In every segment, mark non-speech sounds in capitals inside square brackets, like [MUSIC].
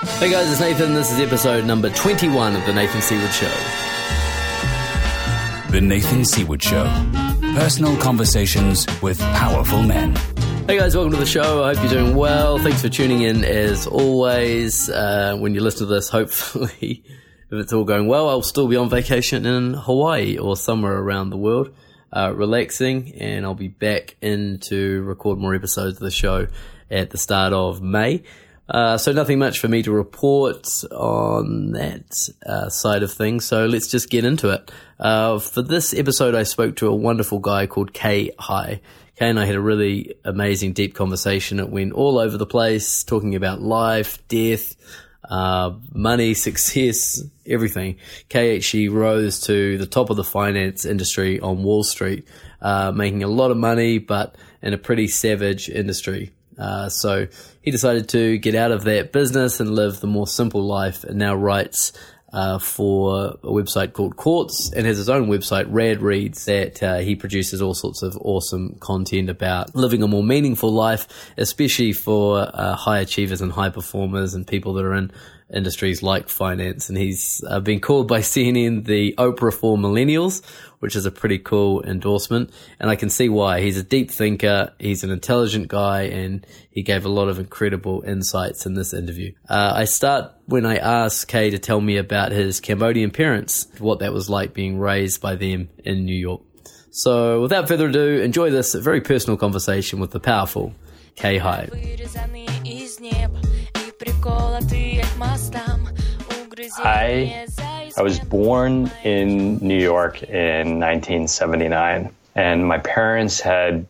Hey guys, it's Nathan. This is episode number 21 of The Nathan Seaward Show. The Nathan Seaward Show. Personal conversations with powerful men. Hey guys, welcome to the show. I hope you're doing well. Thanks for tuning in as always. Uh, when you listen to this, [LAUGHS] hopefully, if it's all going well, I'll still be on vacation in Hawaii or somewhere around the world, uh, relaxing, and I'll be back in to record more episodes of the show at the start of May. Uh, so nothing much for me to report on that uh, side of things. So let's just get into it. Uh, for this episode, I spoke to a wonderful guy called Khe Hy. Khe and I had a really amazing, deep conversation. It went all over the place, talking about life, death, uh, money, [LAUGHS] success, everything. Khe actually rose to the top of the finance industry on Wall Street, uh, making a lot of money, but in a pretty savage industry. Uh, so he decided to get out of that business and live the more simple life and now writes uh, for a website called Quartz and has his own website, RadReads, that uh, he produces all sorts of awesome content about living a more meaningful life, especially for uh, high achievers and high performers and people that are in industries like finance. And he's uh, been called by [LAUGHS] CNN the Oprah for millennials, which is a pretty cool endorsement. And I can see why. He's a deep thinker, he's an intelligent guy, and he gave a lot of incredible insights in this interview. Uh, I start when I ask Khe to tell me about his Cambodian parents, what that was like being raised by them in New York. So without further ado, enjoy this very personal conversation with the powerful Khe Hy. I I was born in New York in 1979, and my parents had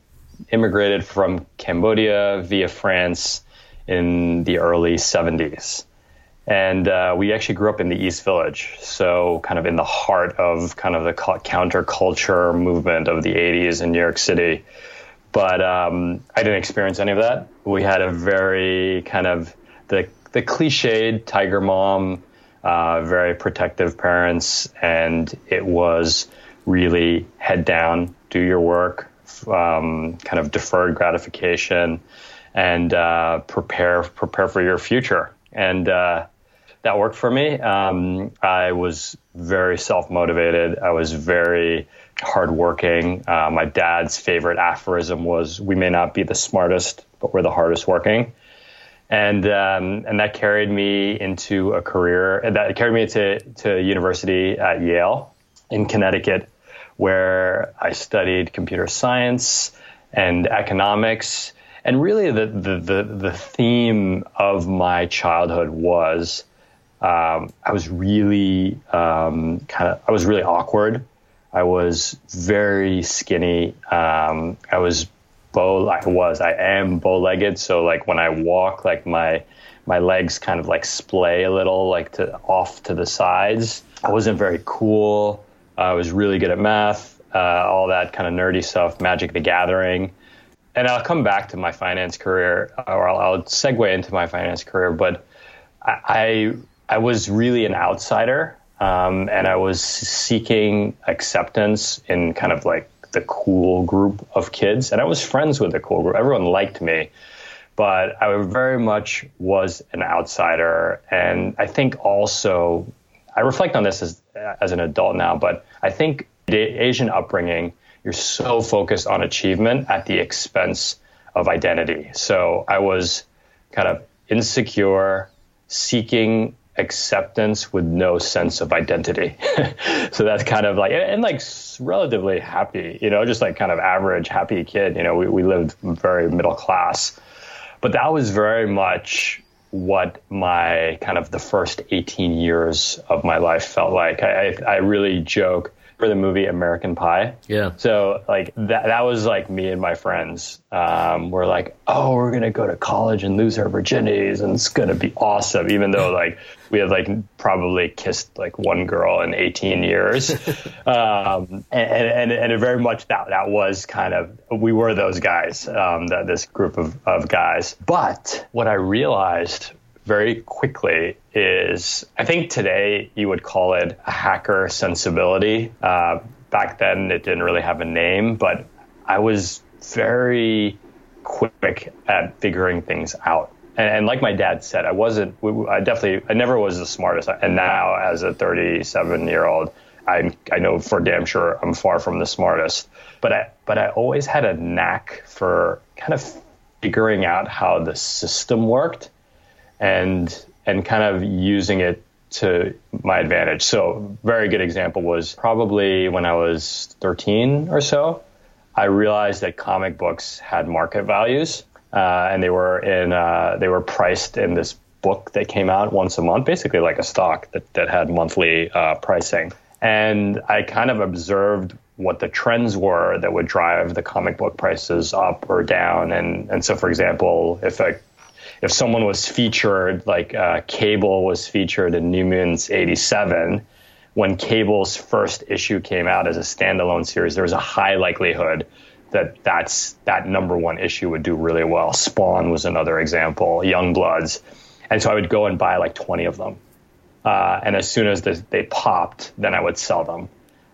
immigrated from Cambodia via France in the early 70s. And uh, we actually grew up in the East Village, so kind of in the heart of kind of the counterculture movement of the 80s in New York City. But um, I didn't experience any of that. We had a very kind of the the cliched tiger mom uh, very protective parents, and it was really head down, do your work, um, kind of deferred gratification, and uh, prepare prepare for your future. And uh, that worked for me. Um, I was very self motivated. I was very hardworking. Uh, my dad's favorite aphorism was, "We may not be the smartest, but we're the hardest working." And um, and that carried me into a career that carried me to to university at Yale in Connecticut, where I studied computer science and economics. And really, the the the, the theme of my childhood was um, I was really um, kind of I was really awkward. I was very skinny. Um, I was bow I was I am bow legged so like when I walk like my my legs kind of like splay a little like to off to the sides. I wasn't very cool. I was really good at math uh, all that kind of nerdy stuff Magic the Gathering. And I'll come back to my finance career or I'll, I'll segue into my finance career but I, I, I was really an outsider um, and I was seeking acceptance in kind of like the cool group of kids, and I was friends with the cool group. Everyone liked me, but I very much was an outsider. And I think also, I reflect on this as as an adult now, but I think the Asian upbringing, you're so focused on achievement at the expense of identity. So I was kind of insecure, seeking acceptance with no sense of identity. [LAUGHS] so that's kind of like, and like relatively happy, you know, just like kind of average happy kid. You know, we, we lived very middle class. But that was very much what my kind of the first 18 years of my life felt like. I, I, I really joke for the movie American Pie. Yeah. So like that that was like me and my friends. Um, we're like, oh, we're gonna go to college and lose our virginities, and it's gonna be awesome. Even though like we had like probably kissed like one girl in 18 years, [LAUGHS] um, and, and and it very much that that was kind of we were those guys, um, that this group of of guys. But what I realized very quickly is I think today you would call it a hacker sensibility. Uh, back then it didn't really have a name, but I was very quick at figuring things out. And, and, like my dad said, I wasn't. I definitely, I never was the smartest. And now, as a 37 year old, I I know for damn sure I'm far from the smartest. But I but I always had a knack for kind of figuring out how the system worked, and and kind of using it to my advantage. So, a very good example was probably when I was 13 or so. I realized that comic books had market values, uh, and they were in uh, they were priced in this book that came out once a month, basically like a stock that that had monthly uh, pricing. And I kind of observed what the trends were that would drive the comic book prices up or down. And and so, for example, if a if someone was featured, like uh, Cable was featured in New Mutants '87, when Cable's first issue came out as a standalone series, there was a high likelihood that that's that number one issue would do really well. Spawn was another example, Young Bloods, and so I would go and buy like 20 of them, uh, and as soon as the, they popped, then I would sell them.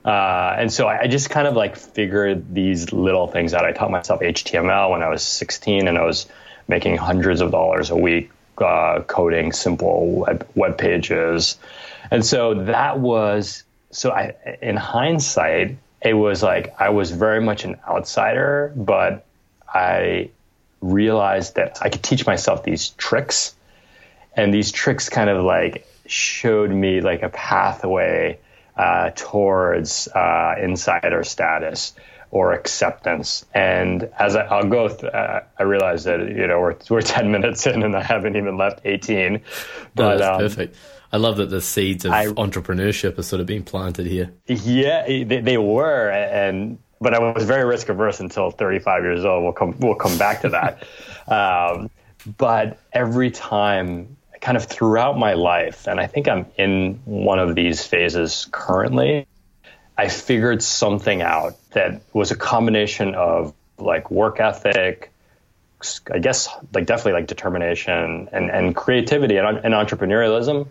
Uh, and so I, I, just kind of like figured these little things out. I taught myself HTML when I was 16, and I was making hundreds of dollars a week uh, coding simple web, web pages. And so that was so I in hindsight it was like I was very much an outsider, but I realized that I could teach myself these tricks and these tricks kind of like showed me like a pathway uh, towards uh, insider status or acceptance. And as I, will go, th- uh, I realize that you know we're we're [LAUGHS] ten minutes in and I haven't even left eighteen. But no, um, perfect. I love that the seeds of I, entrepreneurship are sort of being planted here. Yeah, they, they were, and but I was very risk averse until 35 years old. We'll come we'll come back to that. [LAUGHS] um, but every time, kind of throughout my life, and I think I'm in one of these phases currently. I figured something out that was a combination of like work ethic, I guess like definitely like determination and, and creativity and, and entrepreneurialism.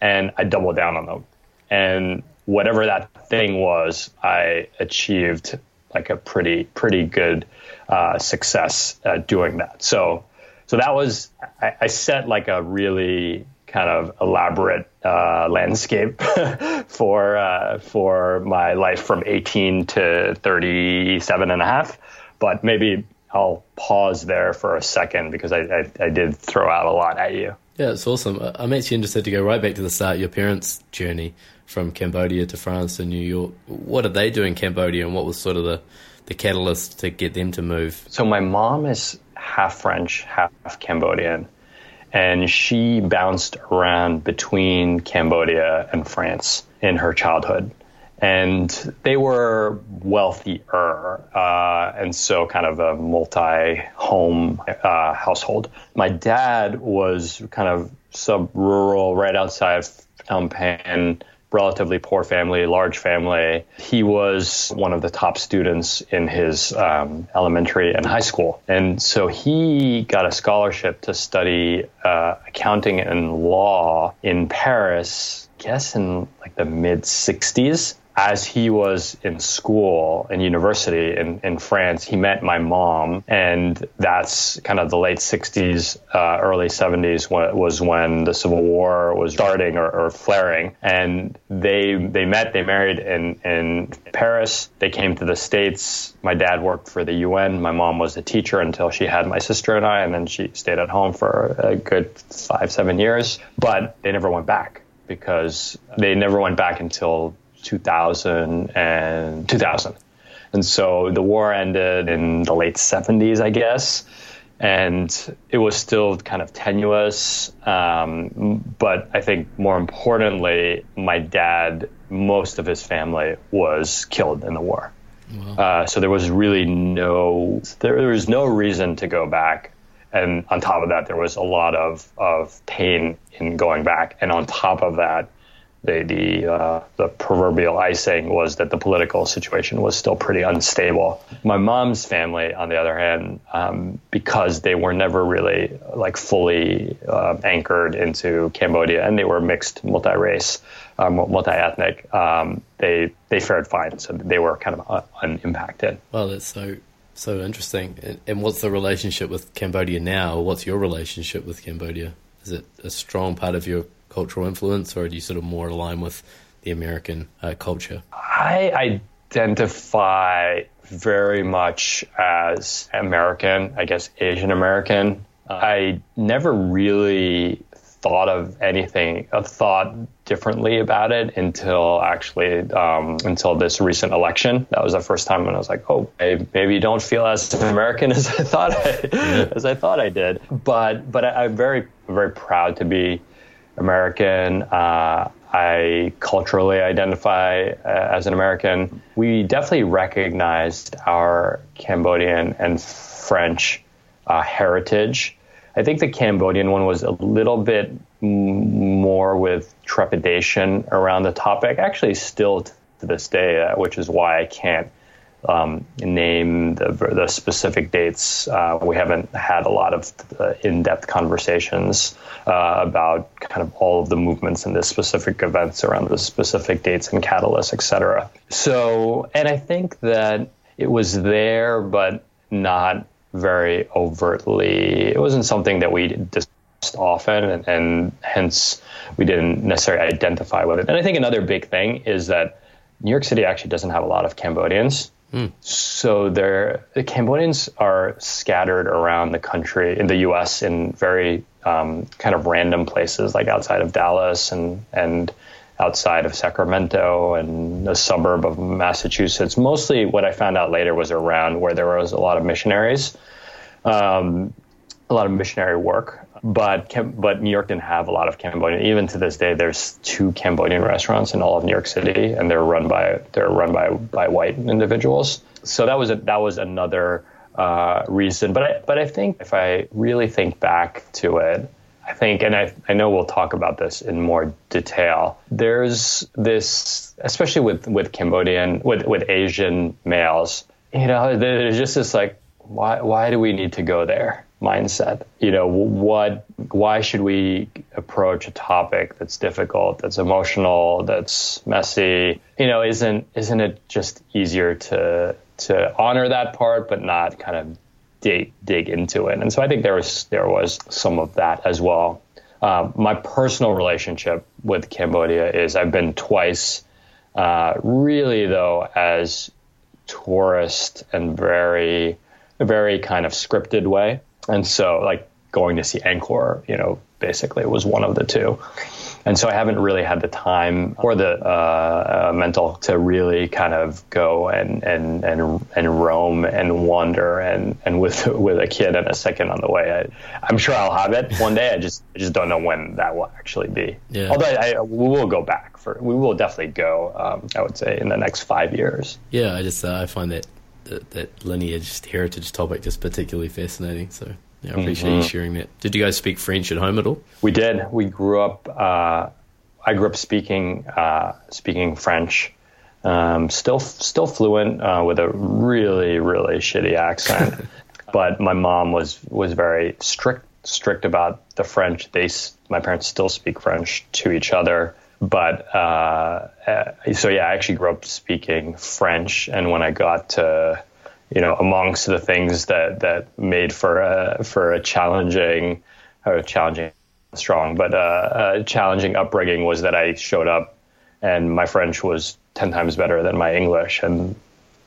And I doubled down on them. And whatever that thing was, I achieved like a pretty, pretty good uh, success at doing that. So, so that was, I, I set like a really kind of elaborate uh, landscape [LAUGHS] for uh, for my life from 18 to 37 and a half. But maybe I'll pause there for a second because I, I, I did throw out a lot at you. Yeah, it's awesome. I'm actually interested to go right back to the start, your parents' journey from Cambodia to France and New York. What did they do in Cambodia and what was sort of the, the catalyst to get them to move? So my mom is half French, half Cambodian and she bounced around between Cambodia and France in her childhood. And they were wealthier, uh, and so kind of a multi-home uh, household. My dad was kind of sub-rural, right outside Phnom Penh, relatively poor family, large family. He was one of the top students in his um, elementary and high school. And so he got a scholarship to study uh, accounting and law in Paris, guess in like the mid 60s as he was in school and university in, in France, he met my mom, and that's kind of the late 60s, uh, early 70s when, was when the Civil War was starting or, or, flaring. And they they met, they married in, in Paris. They came to the States. My dad worked for the UN. My mom was a teacher until she had my sister and I, and then she stayed at home for a good five, seven years. But they never went back because they never went back until 2000 and 2000. And so the war ended in the late 70s, I guess. And it was still kind of tenuous. Um, but I think more importantly, my dad, most of his family was killed in the war. Wow. Uh, so there was really no, there, there was no reason to go back. And on top of that, there was a lot of, of pain in going back. And on top of that, the the, uh, the proverbial icing was that the political situation was still pretty unstable. My mom's family, on the other hand, um, because they were never really like fully uh, anchored into Cambodia, and they were mixed, multi-race, uh, multi-ethnic, um, they they fared fine, so they were kind of unimpacted. Well, that's so So interesting. And, and what's the relationship with Cambodia now? What's your relationship with Cambodia? Is it a strong part of your cultural influence, or do you sort of more align with the American uh, culture? I identify very much as American, I guess Asian American. I never really thought of anything, uh, thought differently about it until actually um, until this recent election. That was the first time when I was like, oh, I maybe don't feel as American [LAUGHS] as I thought I, as I thought I did. But but I, am very very proud to be American. Uh, I culturally identify uh, as an American. We definitely recognized our Cambodian and French uh, heritage. I think the Cambodian one was a little bit more with trepidation around the topic. Actually, still to this day, uh, which is why I can't um, name the, the, specific dates. Uh, we haven't had a lot of uh, in-depth conversations uh, about kind of all of the movements and the specific events around the specific dates and catalysts, et cetera. So, and I think that it was there, but not very overtly. It wasn't something that we discussed often, and, and hence we didn't necessarily identify with it. And I think another big thing is that New York City actually doesn't have a lot of Cambodians. Mm. So the Cambodians are scattered around the country in the U.S. in very um, kind of random places, like outside of Dallas and and outside of Sacramento and a suburb of Massachusetts. Mostly, what I found out later was around where there was a lot of missionaries, um, a lot of missionary work but but New York didn't have a lot of Cambodian. Even to this day, there's two Cambodian restaurants in all of New York City, and they're run by they're run by by white individuals. So that was a, that was another uh, reason. But I, but I think if I really think back to it, I think, and I I know we'll talk about this in more detail. There's this, especially with with Cambodian with with Asian males. You know, there's just this like, why why do we need to go there? Mindset. You know, what, why should we approach a topic that's difficult, that's emotional, that's messy? You know, isn't isn't it just easier to to honor that part, but not kind of dig dig into it? And so I think there was there was some of that as well. Uh, my personal relationship with Cambodia is I've been twice. Uh, really, though, as tourist and very, very kind of scripted way. And so, like going to see Angkor, you know, basically was one of the two. And so I haven't really had the time or the uh, uh, mental to really kind of go and, and, and, and roam and wander and, and with [LAUGHS] with a kid and a second on the way. I, am sure I'll have it one day. I just I just don't know when that will actually be. Yeah. Although I, I, we will go back for we will definitely go. Um, I would say in the next five years. Yeah, I just uh, I find that that, that lineage heritage topic just particularly fascinating. So yeah, I appreciate mm-hmm. you sharing that. Did you guys speak French at home at all? We did. We grew up. Uh, I grew up speaking uh, speaking French. Um, still still fluent uh, with a really really shitty accent. [LAUGHS] but my mom was was very strict strict about the French. They my parents still speak French to each other. But uh, uh, so yeah, I actually grew up speaking French, and when I got to you know, amongst the things that that made for a for a challenging, or challenging, strong, but uh, a challenging upbringing was that I showed up, and my French was ten times better than my English, and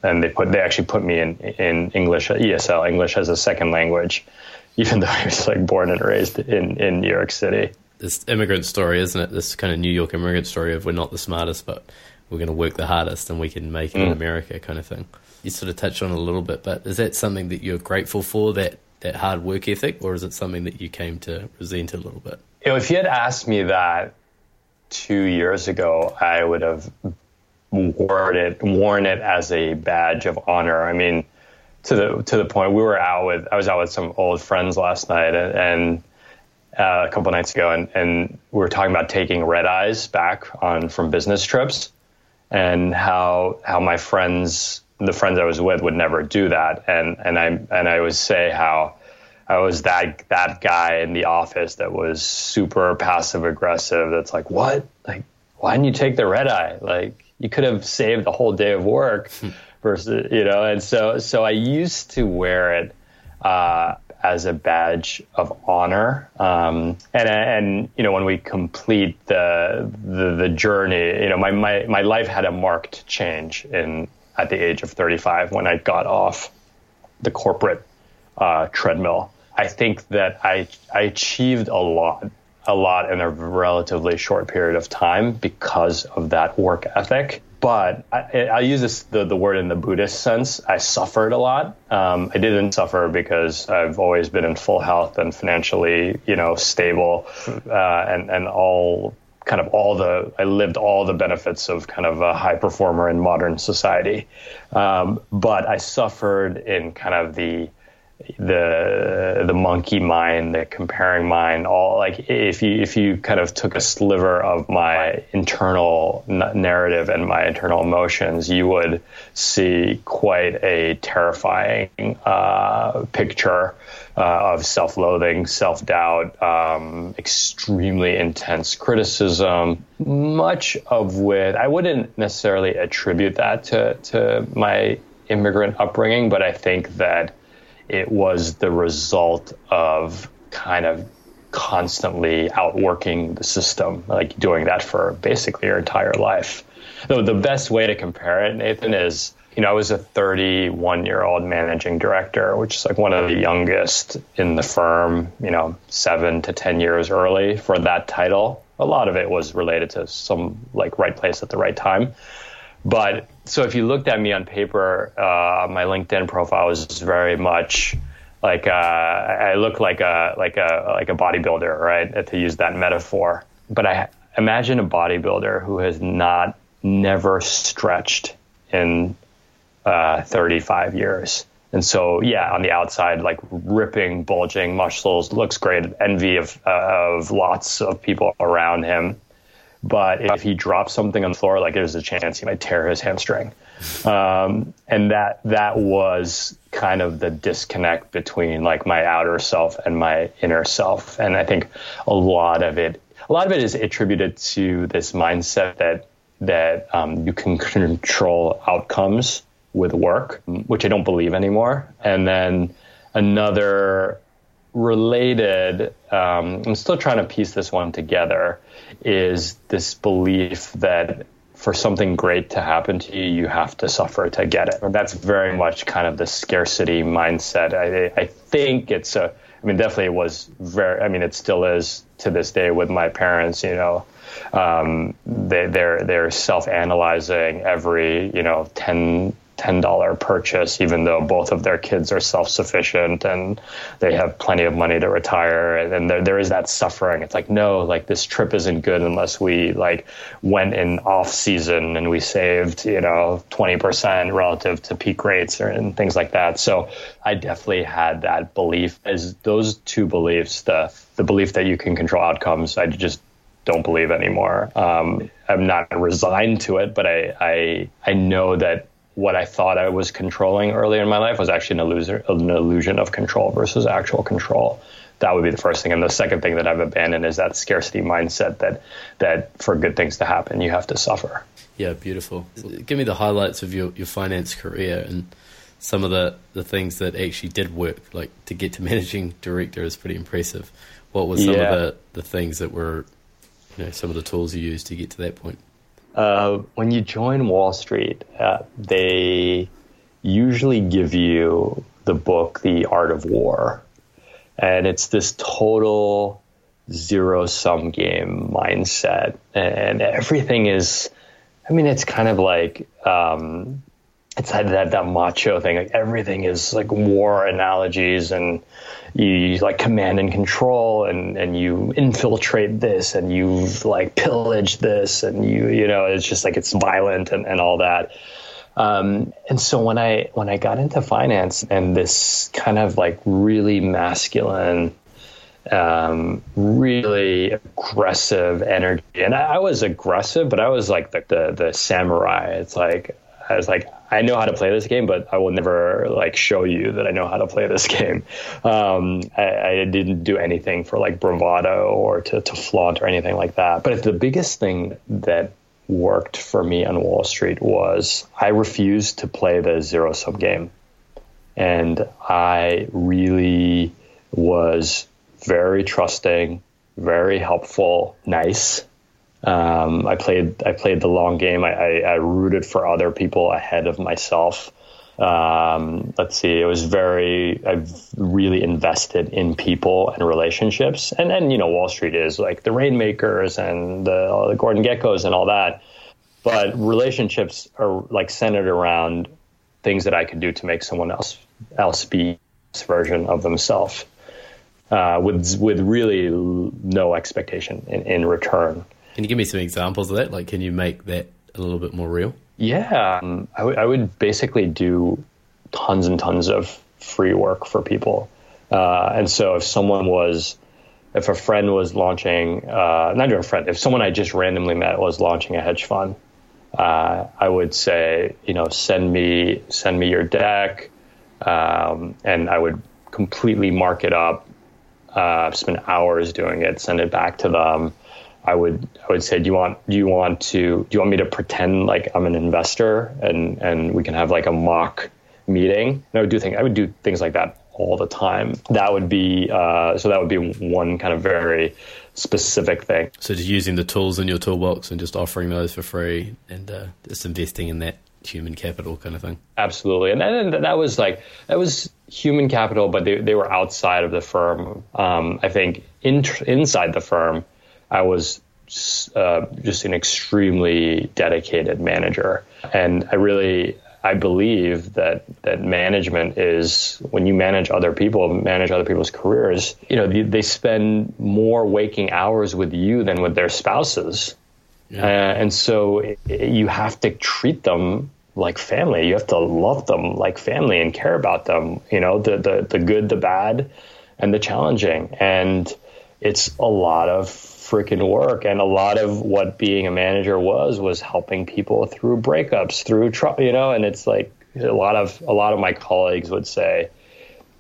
and they put they actually put me in in English ESL English as a second language, [LAUGHS] even though I was like born and raised in in New York City. This immigrant story, isn't it? This kind of New York immigrant story of we're not the smartest, but we're going to work the hardest, and we can make it mm. in America, kind of thing you sort of touched on it a little bit, but is that something that you're grateful for that that hard work ethic, or is it something that you came to resent a little bit? You know, if you had asked me that two years ago, I would have worn it worn it as a badge of honor. I mean, to the to the point we were out with I was out with some old friends last night and. and uh, a couple nights ago, and, and we were talking about taking red eyes back on from business trips, and how how my friends the friends I was with would never do that. And and I and I would say how I was that that guy in the office that was super passive aggressive. That's like, what? Like, why didn't you take the red eye? Like, you could have saved the whole day of work versus you know, and so so I used to wear it uh, as a badge of honor, um, and and you know when we complete the, the the journey, you know my my my life had a marked change in at the age of 35 when I got off the corporate uh, treadmill. I think that I I achieved a lot a lot in a relatively short period of time because of that work ethic. But I, I use this, the, the word in the Buddhist sense. I suffered a lot. Um, I didn't suffer because I've always been in full health and financially, you know, stable, uh, and and all kind of all the I lived all the benefits of kind of a high performer in modern society. Um, but I suffered in kind of the the the monkey mind, the comparing mind, all like if you if you kind of took a sliver of my internal narrative and my internal emotions, you would see quite a terrifying uh, picture uh, of self-loathing, self-doubt, um, extremely intense criticism. Much of which I wouldn't necessarily attribute that to to my immigrant upbringing, but I think that it was the result of kind of constantly outworking the system, like doing that for basically your entire life. Though the best way to compare it, Nathan, is you know, I was a 31 year old managing director, which is like one of the youngest in the firm, you know, seven to 10 years early for that title. A lot of it was related to some like right place at the right time. But so if you looked at me on paper, uh, my LinkedIn profile is very much like uh, I look like a like a like a bodybuilder, right? To use that metaphor. But I imagine a bodybuilder who has not never stretched in uh, 35 years. And so, yeah, on the outside, like ripping, bulging muscles, looks great. Envy of uh, of lots of people around him. But if he drops something on the floor, like there's a chance he might tear his hamstring. Um, and that that was kind of the disconnect between like my outer self and my inner self. And I think a lot of it, a lot of it is attributed to this mindset that that um, you can control outcomes with work, which I don't believe anymore. And then another related, um, I'm still trying to piece this one together, is this belief that for something great to happen to you, you have to suffer to get it. And that's very much kind of the scarcity mindset. I, I think it's a, I mean, definitely it was very, I mean, it still is to this day with my parents, you know, um, they, they're, they're self-analyzing every, you know, 10, $10 purchase, even though both of their kids are self sufficient and they have plenty of money to retire. And there, there is that suffering. It's like, no, like this trip isn't good unless we like went in off season and we saved, you know, 20% relative to peak rates or, and things like that. So I definitely had that belief as those two beliefs, the, the belief that you can control outcomes. I just don't believe anymore. Um, I'm not resigned to it, but I, I, I know that what I thought I was controlling earlier in my life was actually an illusion, an illusion of control versus actual control. That would be the first thing. And the second thing that I've abandoned is that scarcity mindset that that for good things to happen, you have to suffer. Yeah, beautiful. Give me the highlights of your, your finance career and some of the, the things that actually did work. Like to get to managing director is pretty impressive. What were some yeah. of the, the things that were, you know, some of the tools you used to get to that point? Uh, when you join Wall Street, uh, they usually give you the book, The Art of War. And it's this total zero sum game mindset. And everything is, I mean, it's kind of like, um, it's that, that, that macho thing. Like everything is like war analogies and you like command and control and, and you infiltrate this and you like pillage this and you, you know, it's just like it's violent and, and all that. Um, and so when I when I got into finance and this kind of like really masculine, um, really aggressive energy, and I, I, was aggressive, but I was like the, the the samurai. It's like I was like I know how to play this game, but I will never like show you that I know how to play this game. Um, I, I, didn't do anything for like bravado or to, to flaunt or anything like that. But the biggest thing that worked for me on Wall Street was I refused to play the zero sum game. And I really was very trusting, very helpful, nice. Um, I played I played the long game. I, I, I, rooted for other people ahead of myself. Um, let's see, it was very I've really invested in people and relationships, and then you know Wall Street is like the rainmakers and the, the Gordon Gekkos and all that, but relationships are like centered around things that I could do to make someone else else be this version of themselves uh, with with really no expectation in, in return. Can you give me some examples of that? Like, can you make that a little bit more real? Yeah, um, I, w- I would basically do tons and tons of free work for people. Uh, and so if someone was, if a friend was launching, uh, not even a friend, if someone I just randomly met was launching a hedge fund, uh, I would say, you know, send me, send me your deck. Um, and I would completely mark it up, uh, spend hours doing it, send it back to them. I would I would say, do you want do you want to do you want me to pretend like I'm an investor and and we can have like a mock meeting? And I would do things I would do things like that all the time. That would be uh, so that would be one kind of very specific thing. So just using the tools in your toolbox and just offering those for free and uh, just investing in that human capital kind of thing. Absolutely, and then that was like that was human capital, but they they were outside of the firm. Um, I think in, inside the firm, I was uh, just an extremely dedicated manager, and I really I believe that that management is when you manage other people, manage other people's careers. You know, they, they spend more waking hours with you than with their spouses, yeah. uh, and so it, it, you have to treat them like family. You have to love them like family and care about them. You know, the the the good, the bad, and the challenging, and it's a lot of freaking work. And a lot of what being a manager was was helping people through breakups, through trouble, you know. And it's like a lot of a lot of my colleagues would say,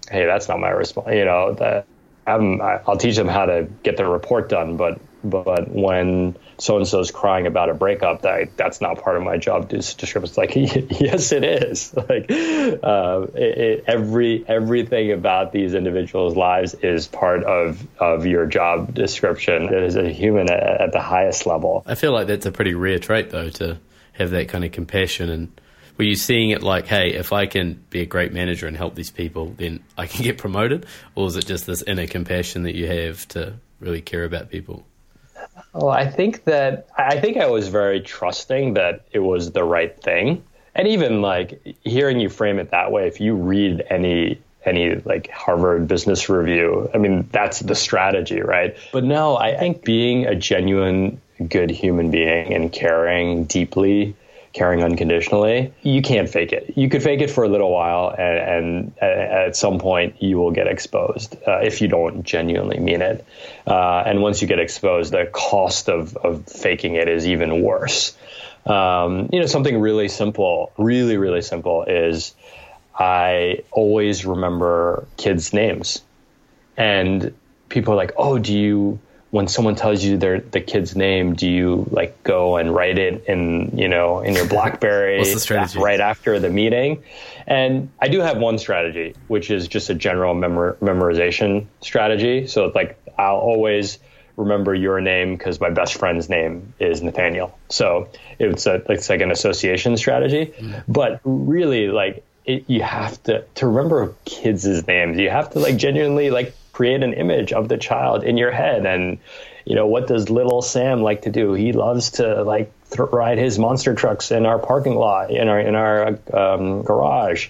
"Hey, that's not my response." You know that I'm, I'll teach them how to get their report done, but but when so and so is crying about a breakup, that that's not part of my job description. It's like [LAUGHS] yes, it is. [LAUGHS] Like uh, it, it, every everything about these individuals' lives is part of of your job description as a human at, at the highest level. I feel like that's a pretty rare trait, though, to have that kind of compassion and were you seeing it like, hey, if I can be a great manager and help these people, then I can [LAUGHS] get promoted? Or is it just this inner compassion that you have to really care about people? Well, I think that I think I was very trusting that it was the right thing. And even like hearing you frame it that way, if you read any any like Harvard Business Review, I mean that's the strategy, right? But no, I think being a genuine good human being and caring deeply caring unconditionally, you can't fake it. You could fake it for a little while, and, and at some point you will get exposed uh, if you don't genuinely mean it. Uh, and once you get exposed, the cost of, of faking it is even worse. Um, you know, something really simple, really, really simple is I always remember kids' names. And people are like, oh, do you when someone tells you their the kid's name, do you like go and write it in you know in your [LAUGHS] BlackBerry right after the meeting? And I do have one strategy, which is just a general memor- memorization strategy. So it's like I'll always remember your name because my best friend's name is Nathaniel. So it's a, it's like an association strategy. Mm-hmm. But really, like it, you have to to remember kids' names. You have to like genuinely like create an image of the child in your head. And you know what does little sam like to do? He loves to like th- ride his monster trucks in our parking lot in our in our um, garage.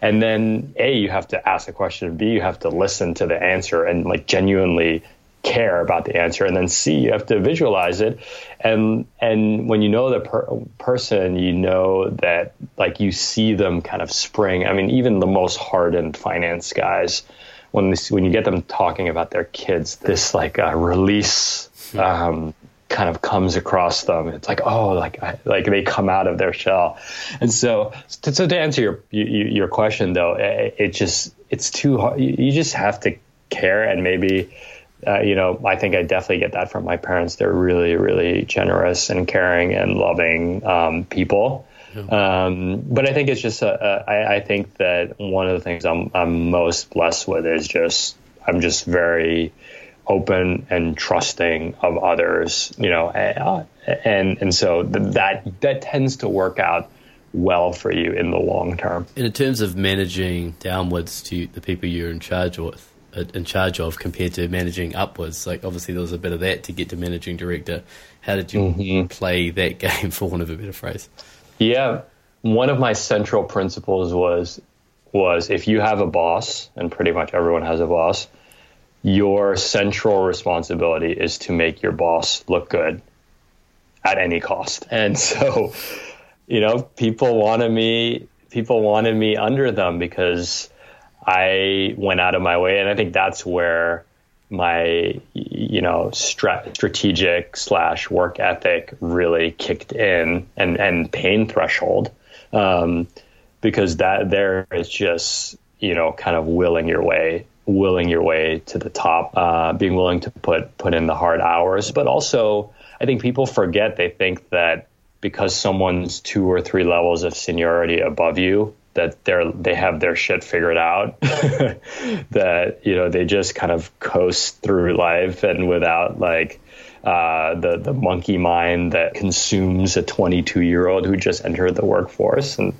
And then a you have to ask a question b you have to listen to the answer and like genuinely care about the answer. And then c you have to visualize it. And and when you know the per- person you know that like you see them kind of spring. I mean even the most hardened finance guys when this, when you get them talking about their kids, this like uh, release um, kind of comes across them. It's like oh, like I, like they come out of their shell. And so, to, so to answer your your question though, it, it just it's too hard. You just have to care and maybe uh, you know, I think I definitely get that from my parents. They're really, really generous and caring and loving um, people. Um, but I think it's just, a, a, I, I think that one of the things I'm, I'm most blessed with is just, I'm just very open and trusting of others, you know, and, and so that, that tends to work out well for you in the long term. And in terms of managing downwards to the people you're in charge with, uh, in charge of compared to managing upwards, like obviously there was a bit of that to get to managing director. How did you mm-hmm. play that [LAUGHS] game, for want of a better phrase? Yeah, one of my central principles was was if you have a boss, and pretty much everyone has a boss, your central responsibility is to make your boss look good at any cost. And [LAUGHS] so, you know, people wanted me people wanted me under them because I went out of my way, and I think that's where my you know stra- strategic slash work ethic really kicked in and and pain threshold um, because that there is just you know kind of willing your way willing your way to the top uh, being willing to put put in the hard hours. But also I think people forget they think that because someone's two or three levels of seniority above you that they're they have their shit figured out [LAUGHS] that you know they just kind of coast through life and without like uh, the the monkey mind that consumes a 22 year old who just entered the workforce. And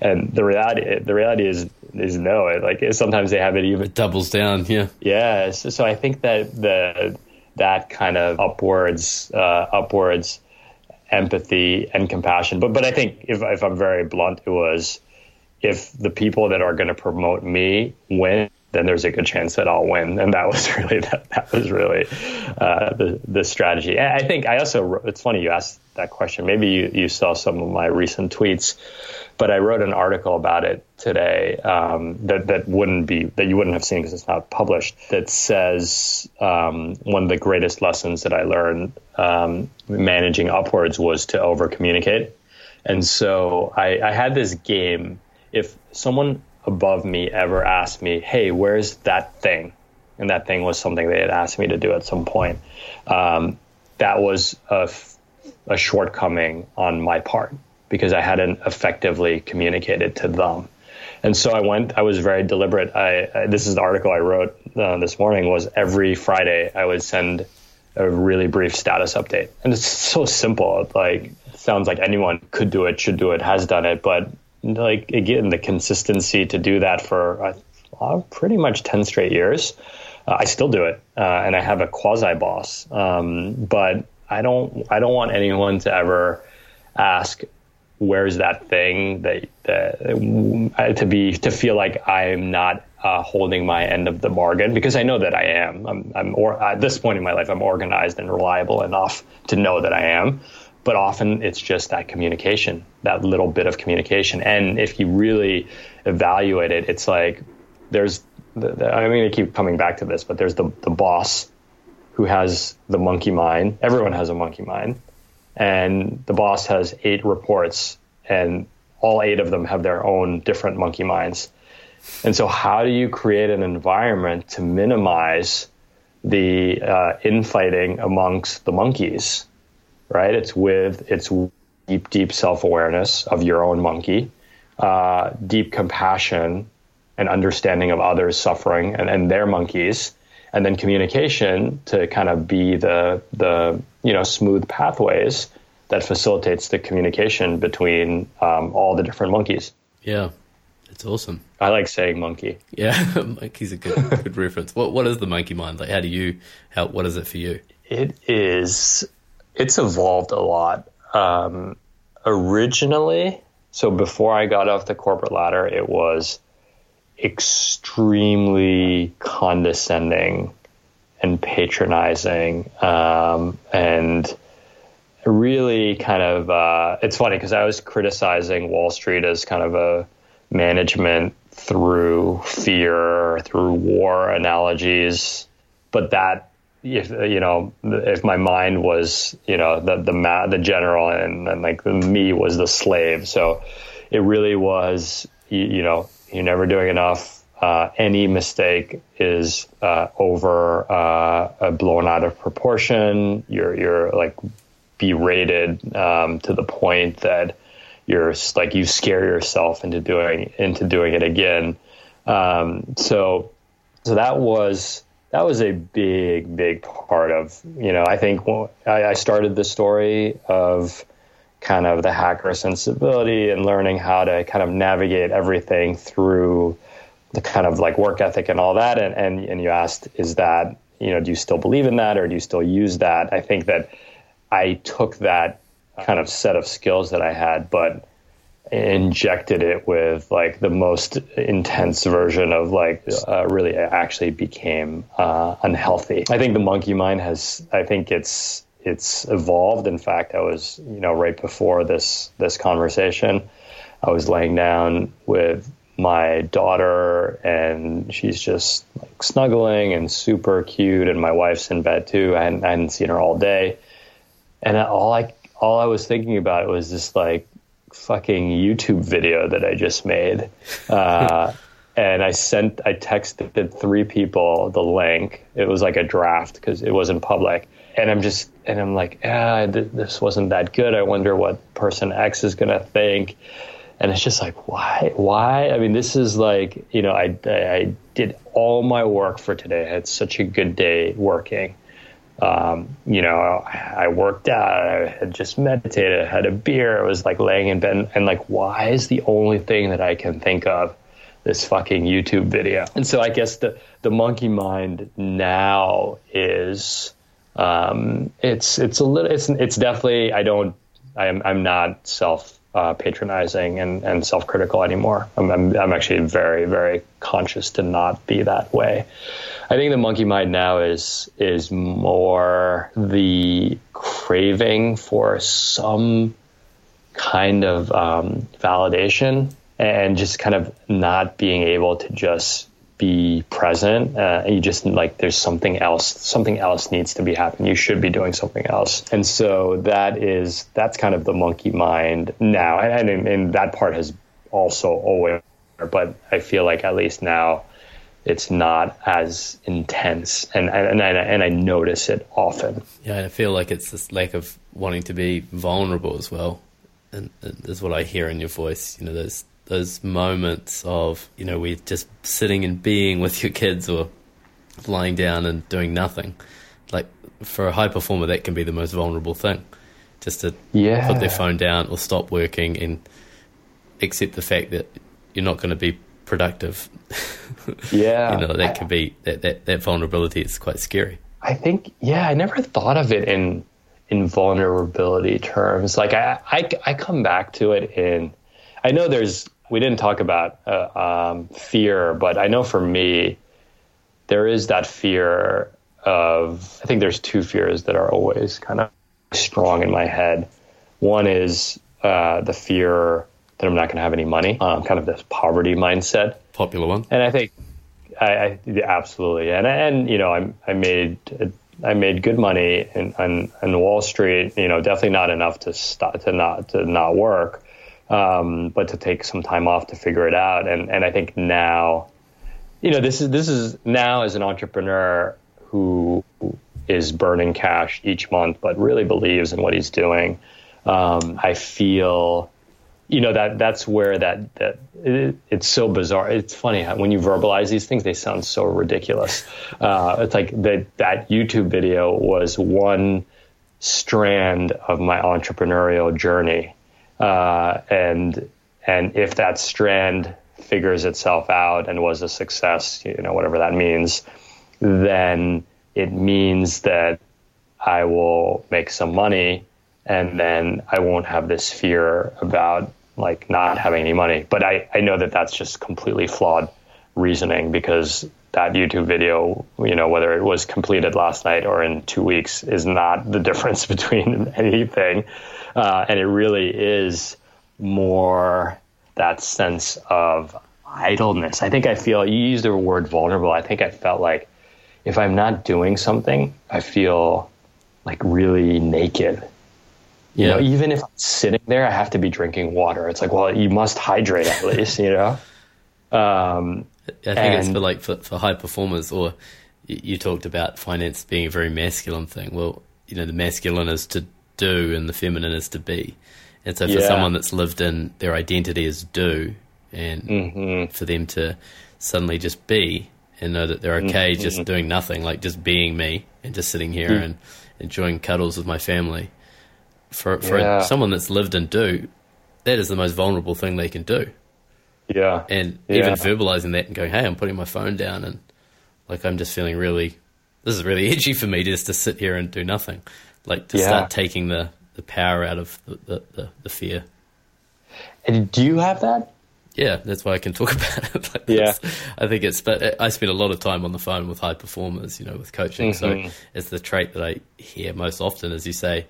and the reality the reality is is no it, like sometimes they have it even it doubles down yeah. Yeah so, so I think that the that kind of upwards uh, upwards empathy and compassion but but I think if if I'm very blunt it was if the people that are going to promote me win, then there's a good chance that I'll win. And that was [LAUGHS] really that, that was really uh, the the strategy. And I think I also it's funny you asked that question. Maybe you, you saw some of my recent tweets, but I wrote an article about it today um, that that wouldn't be that you wouldn't have seen because it's not published. That says um, one of the greatest lessons that I learned um, managing upwards was to over communicate. And so I, I had this game if someone above me ever asked me, "Hey, where's that thing?" and that thing was something they had asked me to do at some point, um, that was a, a shortcoming on my part because I hadn't effectively communicated to them. And so I went. I was very deliberate. I, I this is the article I wrote uh, this morning. Was every Friday I would send a really brief status update, and it's so simple. Like sounds like anyone could do it, should do it, has done it, but like again the consistency to do that for uh, pretty much 10 straight years. Uh, i still do it uh, and i have a quasi boss. Um, but i don't i don't want anyone to ever ask where's that thing that, that uh, to be to feel like i'm not uh, holding my end of the bargain? Because I know that I am. I'm, I'm or, at this point in my life, I'm organized and reliable enough to know that I am but often it's just that communication, that little bit of communication. And if you really evaluate it, it's like there's, the, the, I'm going to keep coming back to this, but there's the, the boss who has the monkey mind. Everyone has a monkey mind. And the boss has eight reports, and all eight of them have their own different monkey minds. And so, how do you create an environment to minimize the uh, infighting amongst the monkeys? Right? It's with it's deep, deep self awareness of your own monkey, uh, deep compassion and understanding of others' suffering and, and their monkeys, and then communication to kind of be the the you know smooth pathways that facilitates the communication between um, all the different monkeys. Yeah, it's awesome. I like saying monkey. Yeah, [LAUGHS] monkey's a good good reference. What what is the monkey mind? Like, how do you how what is it for you? It is it's evolved a lot. Um, originally, so before I got off the corporate ladder, it was extremely condescending and patronizing um, and really kind of uh, it's funny because I was criticizing Wall Street as kind of a management through fear, through war analogies, but that if you know if my mind was you know the the ma- the general and, and like the me was the slave so it really was you, you know you're never doing enough uh, uh, any mistake is uh, over uh, blown out of proportion. You're you're like berated um, to the point that you're like you scare yourself into doing into doing it again. Um, so so that was that was a big big part of you know I think I, started the story of kind of the hacker sensibility and learning how to kind of navigate everything through the kind of like work ethic and all that. And and, and you asked is that you know do you still believe in that or do you still use that? I think that I took that kind of set of skills that I had, but injected it with like the most intense version of like uh, really actually became uh, unhealthy. I think the monkey mind has. I think it's it's evolved. In fact, I was you know right before this this conversation, I was laying down with my daughter and she's just like snuggling and super cute and my wife's in bed too I hadn't, I hadn't seen her all day and all I all I was thinking about was this like fucking YouTube video that I just made. Uh, [LAUGHS] and I sent, I texted three people the link. It was like a draft because it wasn't public. And I'm just, and I'm like, ah, th- this wasn't that good. I wonder what person X is going to think. And it's just like, why? Why? I mean, this is like, you know, I, I did all my work for today. I had such a good day working um, you know, I worked out, I had just meditated, I had a beer, I was like laying in bed, and like, why is the only thing that I can think of this fucking YouTube video? And so I guess the the monkey mind now is, um, it's it's a little, it's it's definitely I don't, I'm I'm not self uh, patronizing and, and self critical anymore. I'm, I'm, I'm, actually very, very conscious to not be that way. I think the monkey mind now is is more the craving for some kind of um, validation and just kind of not being able to just be present. Uh, you just like there's something else. Something else needs to be happening. You should be doing something else. And so that is that's kind of the monkey mind now, and, and, and that part has also always. But I feel like at least now it's not as intense, and and and I, and I notice it often. Yeah, I feel like it's this lack of wanting to be vulnerable as well, and, and is what I hear in your voice. You know, there's those moments of you know we're just sitting and being with your kids or lying down and doing nothing. Like for a high performer that can be the most vulnerable thing. Just to yeah. put their phone down or stop working and accept the fact that you're not going to be productive. [LAUGHS] Yeah. You know that I, can be that, that that vulnerability is quite scary. I think yeah i never thought of it in in vulnerability terms. Like i i, I come back to it in i know there's we didn't talk about uh, um, fear, but I know for me, there is that fear of. I think there's two fears that are always kind of strong in my head. One is uh, the fear that I'm not going to have any money, um, kind of this poverty mindset. Popular one. And I think, I, I absolutely, and and you know, I, I made. I made good money in, on, on Wall Street. You know, definitely not enough to stop to not to not work um, but to take some time off to figure it out. And and I think now, you know, this is this is now as an entrepreneur who is burning cash each month, but really believes in what he's doing. Um, I feel, you know, that that's where that that it, it's so bizarre. It's funny when you verbalize these things, they sound so ridiculous. Uh, it's like that that YouTube video was one strand of my entrepreneurial journey uh, and and if that strand figures itself out and was a success, you know, whatever that means, then it means that I will make some money and then I won't have this fear about like not having any money. But I, I know that that's just completely flawed reasoning because that YouTube video, you know, whether it was completed last night or in two weeks is not the [LAUGHS] difference between anything. Uh, and it really is more that sense of idleness. I think I feel, you used the word vulnerable. I think I felt like if I'm not doing something, I feel like really naked. You yeah. know, even if I'm sitting there, I have to be drinking water. It's like, well, you must hydrate at least, you know? Um, I think and, it's for like for, for high performers, or you, you talked about finance being a very masculine thing. Well, you know, the masculine is to do, and the feminine is to be. And so, for yeah. someone that's lived in their identity as do, and mm-hmm. for them to suddenly just be and know that they're okay mm-hmm. just doing nothing, like just being me and just sitting here mm. and enjoying cuddles with my family. For for yeah. someone that's lived in do, that is the most vulnerable thing they can do. Yeah. And yeah. even verbalizing that and going, hey, I'm putting my phone down and like I'm just feeling really, this is really [LAUGHS] edgy for me just to sit here and do nothing. Like to yeah. start taking the, the power out of the, the, the, the fear. And do you have that? Yeah, that's why I can talk [LAUGHS] about it. like yeah, I think it's. But I spend a lot of time on the phone with high performers, you know, with coaching. Mm-hmm. So it's the trait that I hear most often, as you say,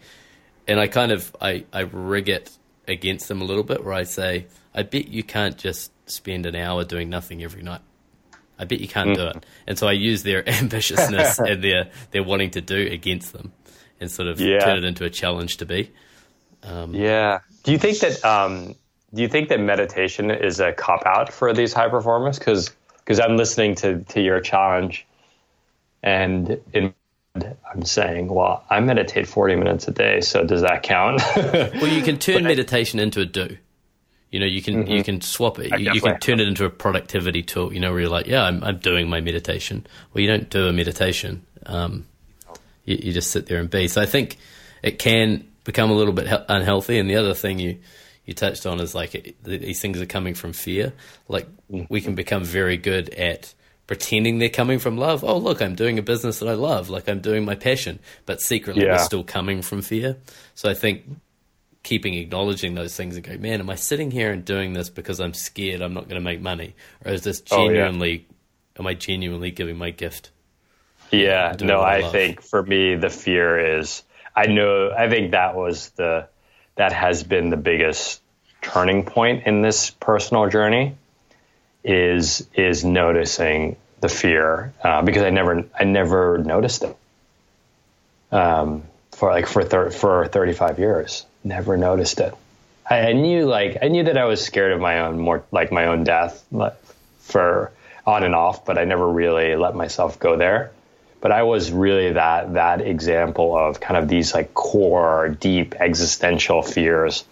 and I kind of I I rig it against them a little bit, where I say, I bet you can't just spend an hour doing nothing every night. I bet you can't mm. do it. And so I use their [LAUGHS] ambitiousness [LAUGHS] and their their wanting to do against them, and sort of yeah. turn it into a challenge to be. Um, yeah. Do you think that? Um, do you think that meditation is a cop out for these high performers? Because because I'm listening to to your challenge, and in I'm saying, well, I meditate 40 minutes a day, so does that count? [LAUGHS] well, you can turn meditation into a do. You know, you can mm-hmm. you can swap it. You, you, can turn it into a productivity tool. You know, where you're like, yeah, I'm I'm doing my meditation. Well, you don't do a meditation. Um, you, you just sit there and be. So I think it can become a little bit he- unhealthy. And the other thing you you touched on is like it, these things are coming from fear. Like mm. we can become very good at pretending they're coming from love. Oh, look, I'm doing a business that I love, like I'm doing my passion, but secretly yeah. we're still coming from fear. So I think keeping acknowledging those things and going, man, am I sitting here and doing this because I'm scared I'm not going to make money, or is this genuinely, oh, yeah. am I genuinely giving my gift? Yeah, no, I, I think for me the fear is I know I think that was the that has been the biggest turning point in this personal journey is is noticing the fear uh, because I never I never noticed it. Um, for like for thir- for 35 years never noticed it. I, I, knew like I knew that I was scared of my own more like my own death for on and off but I never really let myself go there but I was really that that example of kind of these like core, deep existential fears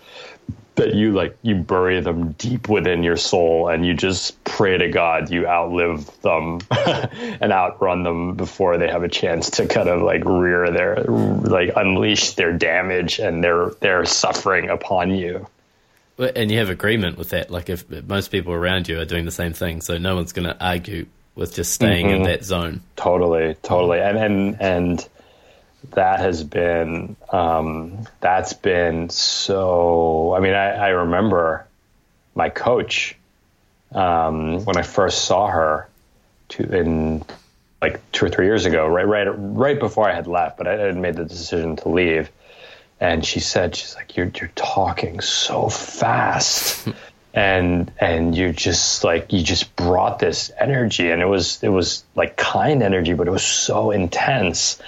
that you like you bury them deep within your soul and you just pray to God you outlive them [LAUGHS] and outrun them before they have a chance to kind of like rear their like unleash their damage and their their suffering upon you. And you have agreement with that. Like if most people around you are doing the same thing, so no one's going to argue with just staying mm-hmm. in that zone. Totally, totally, and and and that has been um, that's been so. I mean, I, I remember my coach um, when I first saw her to, in like two or three years ago, right, right, right before I had left, but I had made the decision to leave. And she said, "She's like, you're you're talking so fast." [LAUGHS] and and you just like you just brought this energy and it was it was like kind energy but it was so intense.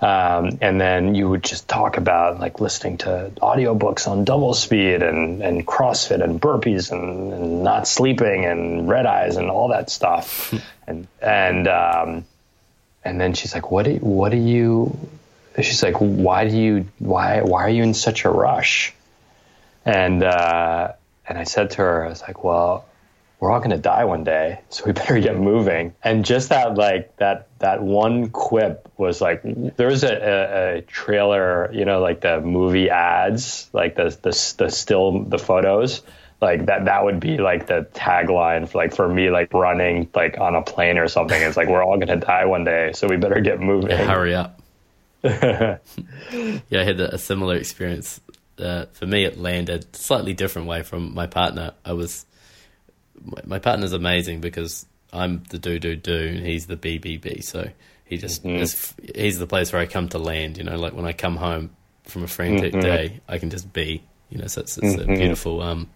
Um, and then you would just talk about like listening to audiobooks on double speed and and crossfit and burpees and, and not sleeping and red eyes and all that stuff. [LAUGHS] And and um, and then she's like what do what do you she's like why do you why why are you in such a rush? And uh, and I said to her, I was like, well, we're all going to die one day, so we better get moving. And just that, like that, that one quip was like, there was a, a, a trailer, you know, like the movie ads, like the, the, the still, the photos, like that, that would be like the tagline for like, for me, like running like on a plane or something. It's like, we're all going to die one day, so we better get moving. Yeah, hurry up. [LAUGHS] yeah, I had a similar experience uh, for me, it landed slightly different way from my partner. I was my partner's amazing because I'm the do do do, and he's the BBB. So he just mm-hmm. he's the place where I come to land. You know, like when I come home from a frantic mm-hmm. day, I can just be. You know, so it's, it's mm-hmm. a beautiful um,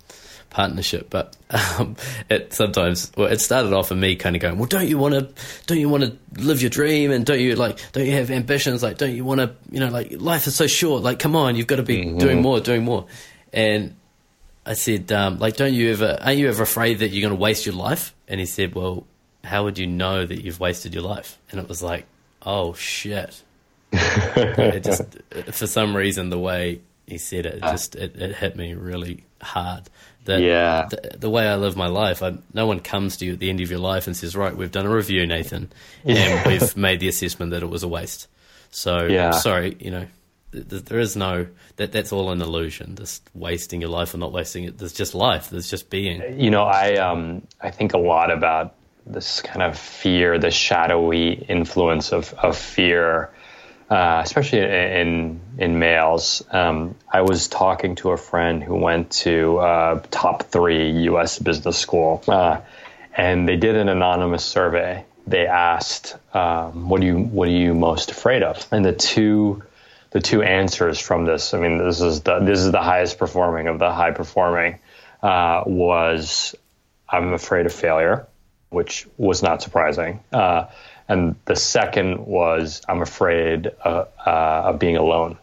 partnership. But um, it sometimes well, it started off with me kind of going, well, don't you want to, don't you want to live your dream, and don't you like, don't you have ambitions? Like, don't you want to, you know, like life is so short. Like, come on, you've got to be mm-hmm. doing more, doing more. And I said, um, like, don't you ever, aren't you ever afraid that you're going to waste your life? And he said, well, how would you know that you've wasted your life? And it was like, oh shit. it just, [LAUGHS] for some reason, the way he said it, it just it, it hit me really hard. That yeah. the, the, way I live my life, I, no one comes to you at the end of your life and says, "Right, we've done a review, Nathan, and yeah. [LAUGHS] we've made the assessment that it was a waste." So, yeah. sorry, you know, th- there is no that. That's all an illusion. Just wasting your life or not wasting it. There's just life. There's just being. You know, I um I think a lot about this kind of fear, the shadowy influence of of fear uh, especially in in males. Um, I was talking to a friend who went to uh, top three U.S. business school, uh, and they did an anonymous survey. They asked, um, "What do you What are you most afraid of?" And the two the two answers from this, I mean, this is the this is the highest performing of the high performing, uh, was I'm afraid of failure, which was not surprising. And the second was I'm afraid uh, uh, of being alone,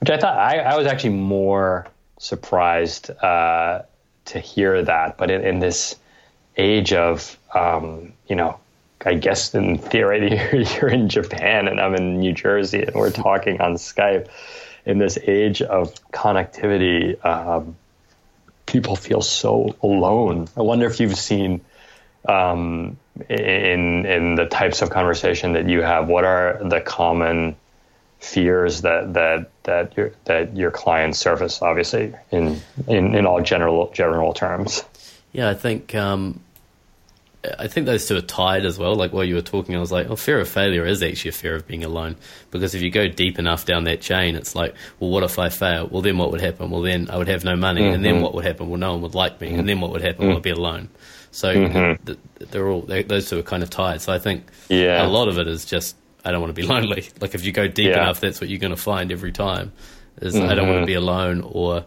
which I thought I, I was actually more surprised uh, to hear that. But in, in this age of, um, you know, I guess in theory [LAUGHS] you're in Japan and I'm in New Jersey and we're talking on Skype. In this age of connectivity, um, people feel so alone. I wonder if you've seen um, in in the types of conversation that you have, what are the common fears that that that your that your clients surface? Obviously, in in, in all general general terms. Yeah, I think um, I think those two are tied as well. Like while you were talking, I was like, "Oh, fear of failure is actually a fear of being alone." Because if you go deep enough down that chain, it's like, "Well, what if I fail? Well, then what would happen? Well, then I would have no money, mm-hmm. and then mm-hmm. what would happen? Well, no one would like me, mm-hmm. and then what would happen? Mm-hmm. Well, I'd be alone." So mm-hmm. they're all they, those two are kind of tied. So I think yeah. a lot of it is just I don't want to be [LAUGHS] lonely. Like if you go deep yeah. enough, that's what you're going to find every time. Is mm-hmm. I don't want to mm-hmm. be alone, or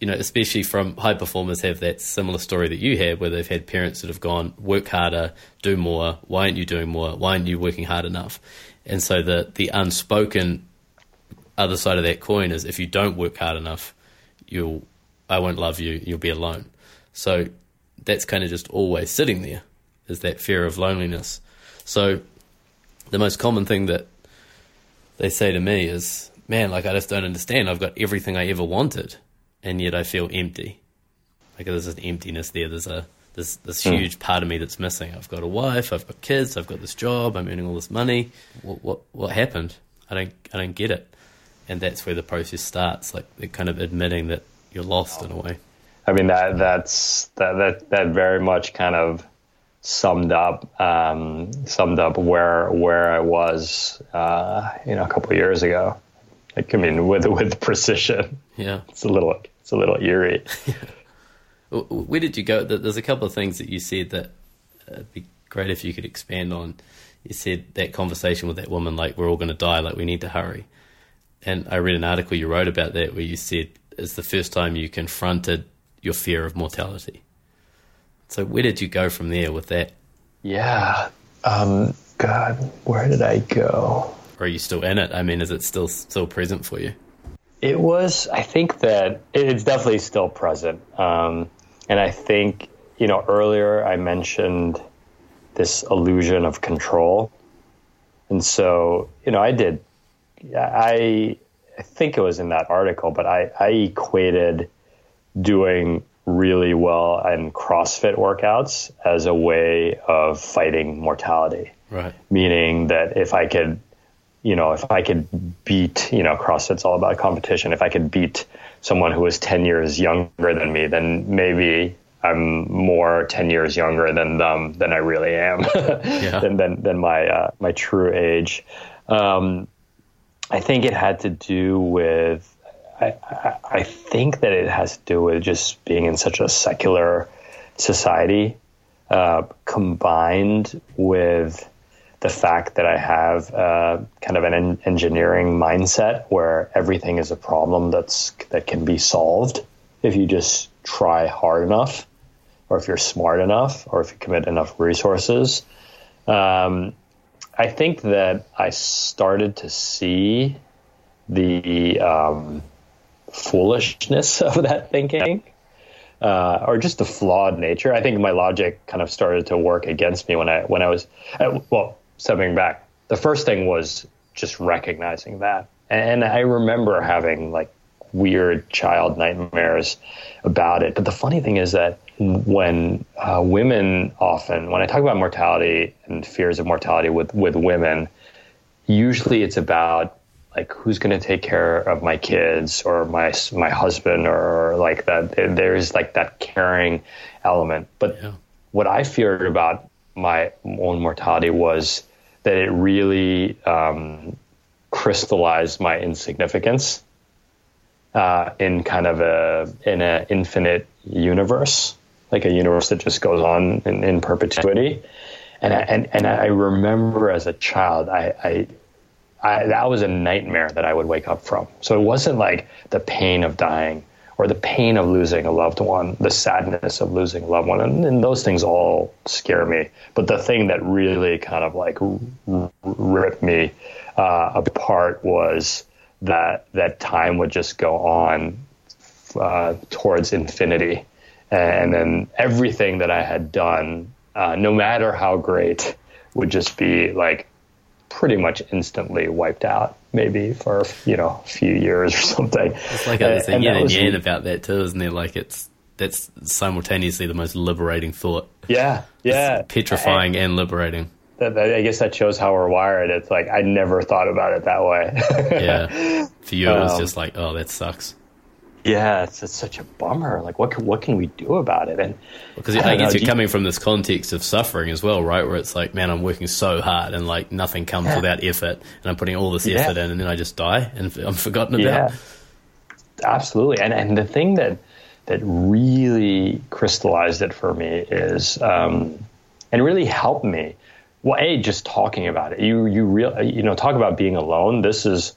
you know, especially from high performers have that similar story that you had, where they've had parents that have gone work harder, do more. Why aren't you doing more? Why aren't you working hard enough? And so the the unspoken other side of that coin is if you don't work hard enough, you'll I won't love you. You'll be alone. So that's kind of just always sitting there is that fear of loneliness. So the most common thing that they say to me is, man, like I just don't understand. I've got everything I ever wanted and yet I feel empty. Like there's an emptiness there. There's a there's this hmm. huge part of me that's missing. I've got a wife, I've got kids, I've got this job, I'm earning all this money. What what what happened? I don't I don't get it. And that's where the process starts, like kind of admitting that you're lost in a way. I mean that that's that that that very much kind of summed up um, summed up where where I was uh, you know a couple of years ago. Like, I mean, with with [LAUGHS] precision. Yeah, it's a little it's a little eerie. [LAUGHS] Where did you go? There's a couple of things that you said that uh, it'd be great if you could expand on. You said that conversation with that woman, like we're all going to die, like we need to hurry. And I read an article you wrote about that where you said it's the first time you confronted your fear of mortality. So where did you go from there with that? Yeah. Um, God, where did I go? Or are you still in it? I mean, is it still still present for you? It was. I think that it's definitely still present. Um, and I think you know earlier I mentioned this illusion of control, and so you know I did. I I think it was in that article, but I, I equated doing really well in CrossFit workouts as a way of fighting mortality. Right. Meaning that if I could, you know, if I could beat, you know, CrossFit's all about competition. If I could beat someone who was 10 years younger than me, then maybe I'm more 10 years younger than them than I really am, [LAUGHS] yeah. [LAUGHS] than, than, than, my, uh, my true age. Um, I think it had to do with I, I, think that it has to do with just being in such a secular society, uh, combined with the fact that I have uh, kind of an en- engineering mindset where everything is a problem that's that can be solved if you just try hard enough, or if you're smart enough, or if you commit enough resources. Um, I think that I started to see the um, foolishness [LAUGHS] of that thinking. uh, or just a flawed nature. I think my logic kind of started to work against me when I when I was uh, well stepping back. The first thing was just recognizing that, and I remember having like weird child nightmares about it. But the funny thing is that when uh, women often, when I talk about mortality and fears of mortality with with women, usually it's about like who's going to take care of my kids or my my husband or like that there's like that caring element but yeah. what i feared about my own mortality was that it really um, crystallized my insignificance uh, in kind of a in an infinite universe like a universe that just goes on in, in perpetuity and I, and and I remember as a child I, I I, that was a nightmare that I would wake up from. So it wasn't like the pain of dying or the pain of losing a loved one, the sadness of losing a loved one, and, and those things all scare me. But the thing that really kind of like ripped me uh, apart was that that time would just go on uh, towards infinity, and then everything that I had done, uh, no matter how great, would just be like pretty much instantly wiped out, maybe for you know a few years or [LAUGHS] something. It's like there's a yin and yang about that too, isn't there? Like it's that's simultaneously the most liberating thought. Yeah, yeah, it's petrifying and, and liberating. That, that, I guess that shows how we're wired. It's like I never thought about it that way. yeah, [LAUGHS] for you it was um, just like, oh, that sucks yeah, it's, it's such a bummer. Like, what can, what can we do about it? And because I, I guess know, you're coming from this context of suffering as well, right? Where it's like, man, I'm working so hard and like nothing comes yeah. without effort, and I'm putting all this yeah. effort in, and then I just die and I'm forgotten about. Yeah, absolutely. And and the thing that that really crystallized it for me is, um, and really helped me. Well, a just talking about it. You you real you know talk about being alone. This is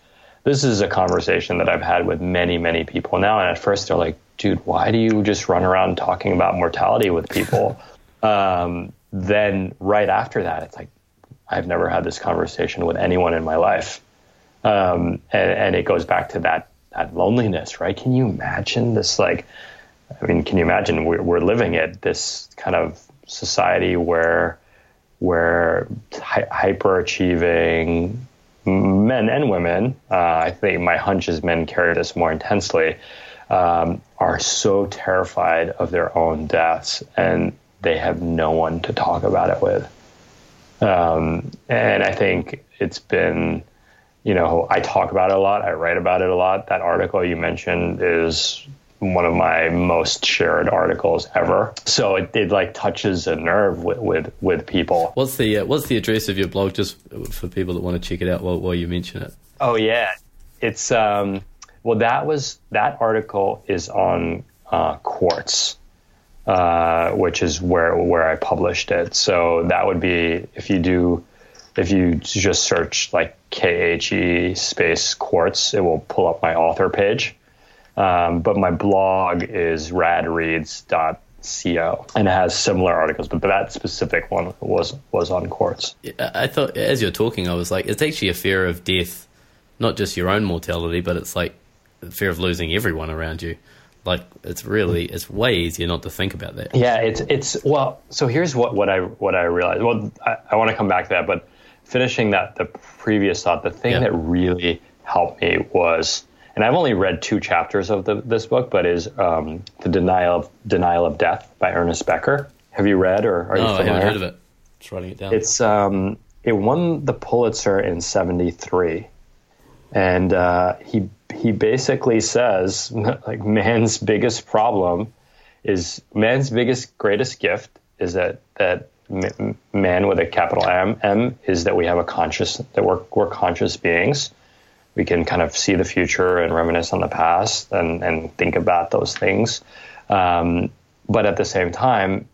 this is a conversation that I've had with many, many people now. And at first they're like, dude, why do you just run around talking about mortality with people? [LAUGHS] um, then right after that, it's like, I've never had this conversation with anyone in my life. Um, and, and, it goes back to that, that loneliness, right? Can you imagine this? Like, I mean, can you imagine we're, we're living it, this kind of society where, where hy- hyper achieving, men and women, uh, I think my hunch is men carry this more intensely, um, are so terrified of their own deaths and they have no one to talk about it with. Um, and I think it's been, you know, I talk about it a lot, I write about it a lot. That article you mentioned is one of my most shared articles ever. So it, it like touches a nerve with, with, with people. What's the uh, what's the address of your blog, just for people that want to check it out while, while you mention it? Oh yeah, it's um, well that was that article is on uh, Quartz, uh, which is where where I published it. So that would be if you do if you just search like K H E space Quartz, it will pull up my author page. Um, but my blog is radreads.co and it has similar articles, but that specific one was was on Quartz. I thought as you're talking, I was like, it's actually a fear of death, not just your own mortality, but it's like the fear of losing everyone around you. Like it's really it's way easier not to think about that. Yeah, it's it's well. So here's what what I what I realized. Well, I, I want to come back to that, but finishing that the previous thought, the thing yeah. that really helped me was and I've only read two chapters of the, this book, but is um, the denial of denial of death by Ernest Becker. Have you read or are no, you familiar? I haven't heard of it. Just writing it down. It's um, it won the Pulitzer in '73, and uh, he he basically says [LAUGHS] like man's biggest problem is man's biggest greatest gift is that that man with a capital M M is that we have a conscious that we're we're conscious beings we can kind of see the future and reminisce on the past and, and think about those things. Um, but at the same time,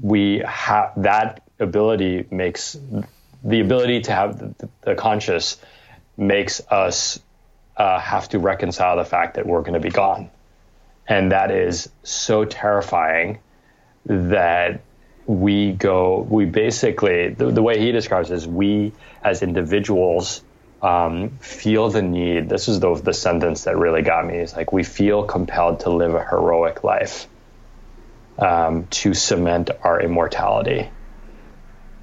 we have that ability makes the ability to have the, the conscious makes us uh, have to reconcile the fact that we're going to be gone. And that is so terrifying that we go, we basically, the, the way he describes it is we as individuals um, feel the need. This is the, the sentence that really got me. It's like we feel compelled to live a heroic life um, to cement our immortality.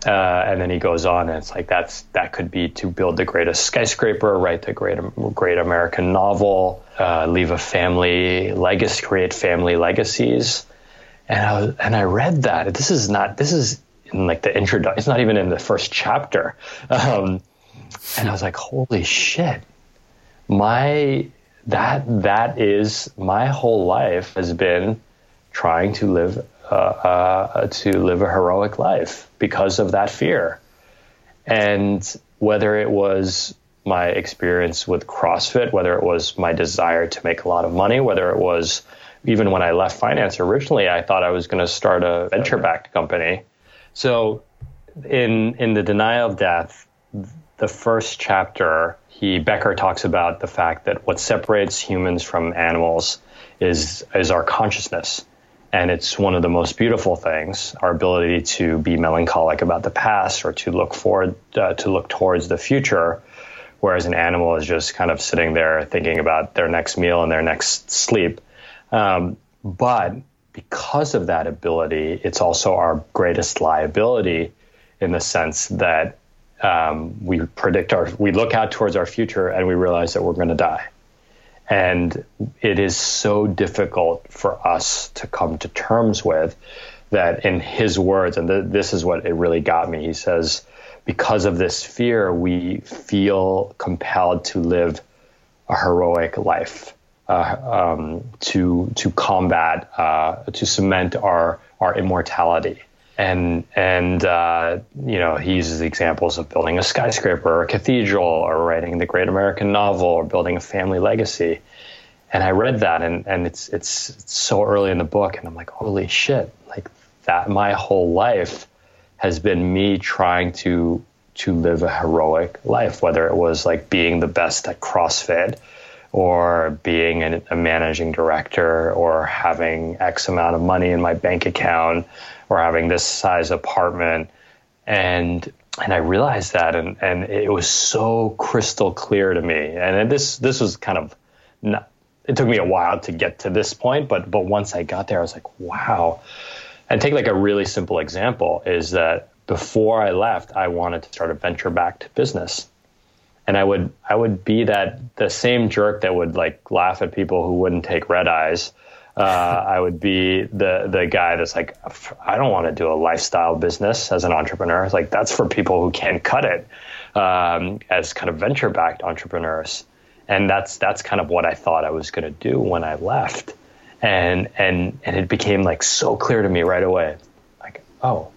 Uh, and then he goes on, and it's like that's that could be to build the greatest skyscraper, write the great great American novel, uh, leave a family legacy, create family legacies. And I was, and I read that this is not this is in like the intro. It's not even in the first chapter. [LAUGHS] Um, and I was like, holy shit, my that that is my whole life has been trying to live uh, uh, to live a heroic life because of that fear. And whether it was my experience with CrossFit, whether it was my desire to make a lot of money, whether it was even when I left finance originally, I thought I was going to start a venture backed company. So in in the denial of death, the first chapter, he Becker talks about the fact that what separates humans from animals is is our consciousness. And it's one of the most beautiful things our ability to be melancholic about the past or to look forward uh, to look towards the future whereas an animal is just kind of sitting there thinking about their next meal and their next sleep. Um, but because of that ability it's also our greatest liability in the sense that um, we predict our we look out towards our future and we realize that we're going to die and it is so difficult for us to come to terms with that, in his words, and th- this is what it really got me. He says, because of this fear, we feel compelled to live a heroic life, uh, um, to to combat, uh, to cement our our immortality and and uh, you know he uses examples of building a skyscraper or a cathedral or writing the great American novel or building a family legacy. And I read that and and it's it's, it's so early in the book and I'm like holy shit like that my whole life has been me trying to to live a heroic life whether it was like being the best at CrossFit or being an, a managing director or having X amount of money in my bank account or having this size apartment. And and I realized that and, and it was so crystal clear to me. And this this was kind of not, it took me a while to get to this point, but but once I got there, I was like, wow. And take like a really simple example is that before I left, I wanted to start a venture backed business and I would I would be that the same jerk that would like laugh at people who wouldn't take red eyes. Uh, I would be the the guy that's like I don't want to do a lifestyle business as an entrepreneur. It's like that's for people who can't cut it um, as kind of venture backed entrepreneurs, and that's that's kind of what I thought I was going to do when I left, and and and it became like so clear to me right away, like oh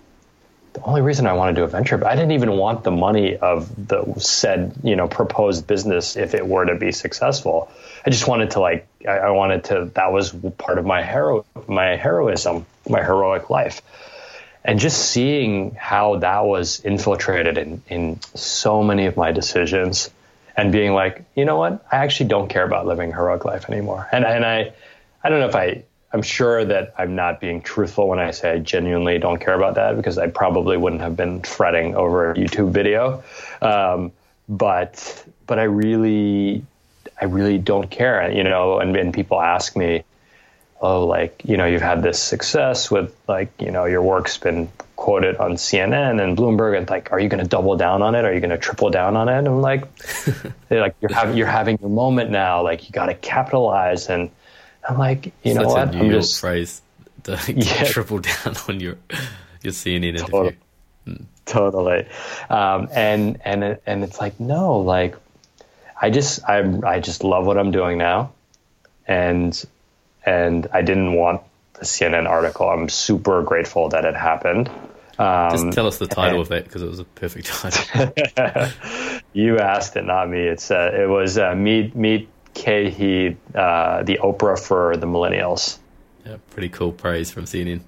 the only reason I wanted to do a venture, but I didn't even want the money of the said, you know, proposed business if it were to be successful. I just wanted to like, I, I wanted to, that was part of my hero, my heroism, my heroic life. And just seeing how that was infiltrated in, in so many of my decisions and being like, you know what? I actually don't care about living a heroic life anymore. And, and I, I don't know if I, I'm sure that I'm not being truthful when I say I genuinely don't care about that because I probably wouldn't have been fretting over a YouTube video. Um, but but I really I really don't care, you know. And, and people ask me, oh, like you know, you've had this success with like you know your work's been quoted on CNN and Bloomberg, and like, are you going to double down on it? Are you going to triple down on it? And I'm like, [LAUGHS] they're like, you're having you're having your moment now. Like you got to capitalize and I'm like, you know what? A New I'm just phrase. [LAUGHS] To [LAUGHS] Yeah. triple down on your your CNN interview. Totally. totally. Um, and and and it's like no, like I just I I just love what I'm doing now, and and I didn't want the CNN article. I'm super grateful that it happened. Um, Just tell us the title and- of that because it was a perfect [LAUGHS] title. you asked it, not me. It's uh, it was uh, meet meet Khe Hy, uh, the Oprah for the millennials. yeah, pretty cool praise from CNN.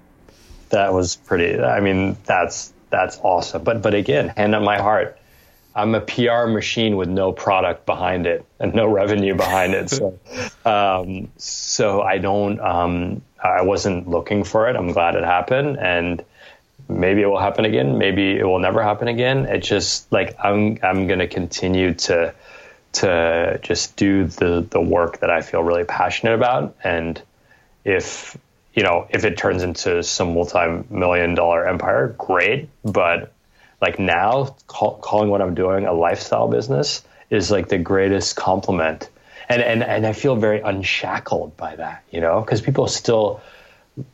that was pretty i mean that's that's awesome. But but again hand on my heart i'm a pr machine with no product behind it and no revenue behind it. So [LAUGHS] um, so i don't um, i wasn't looking for it. I'm glad it happened. And maybe it will happen again. Maybe it will never happen again. It's just like i'm i'm going to continue to to just do the the work that I feel really passionate about. And if you know, if it turns into some multi-million dollar empire, great. But like now, call, calling what I'm doing a lifestyle business is like the greatest compliment. And and and I feel very unshackled by that, you know, because people still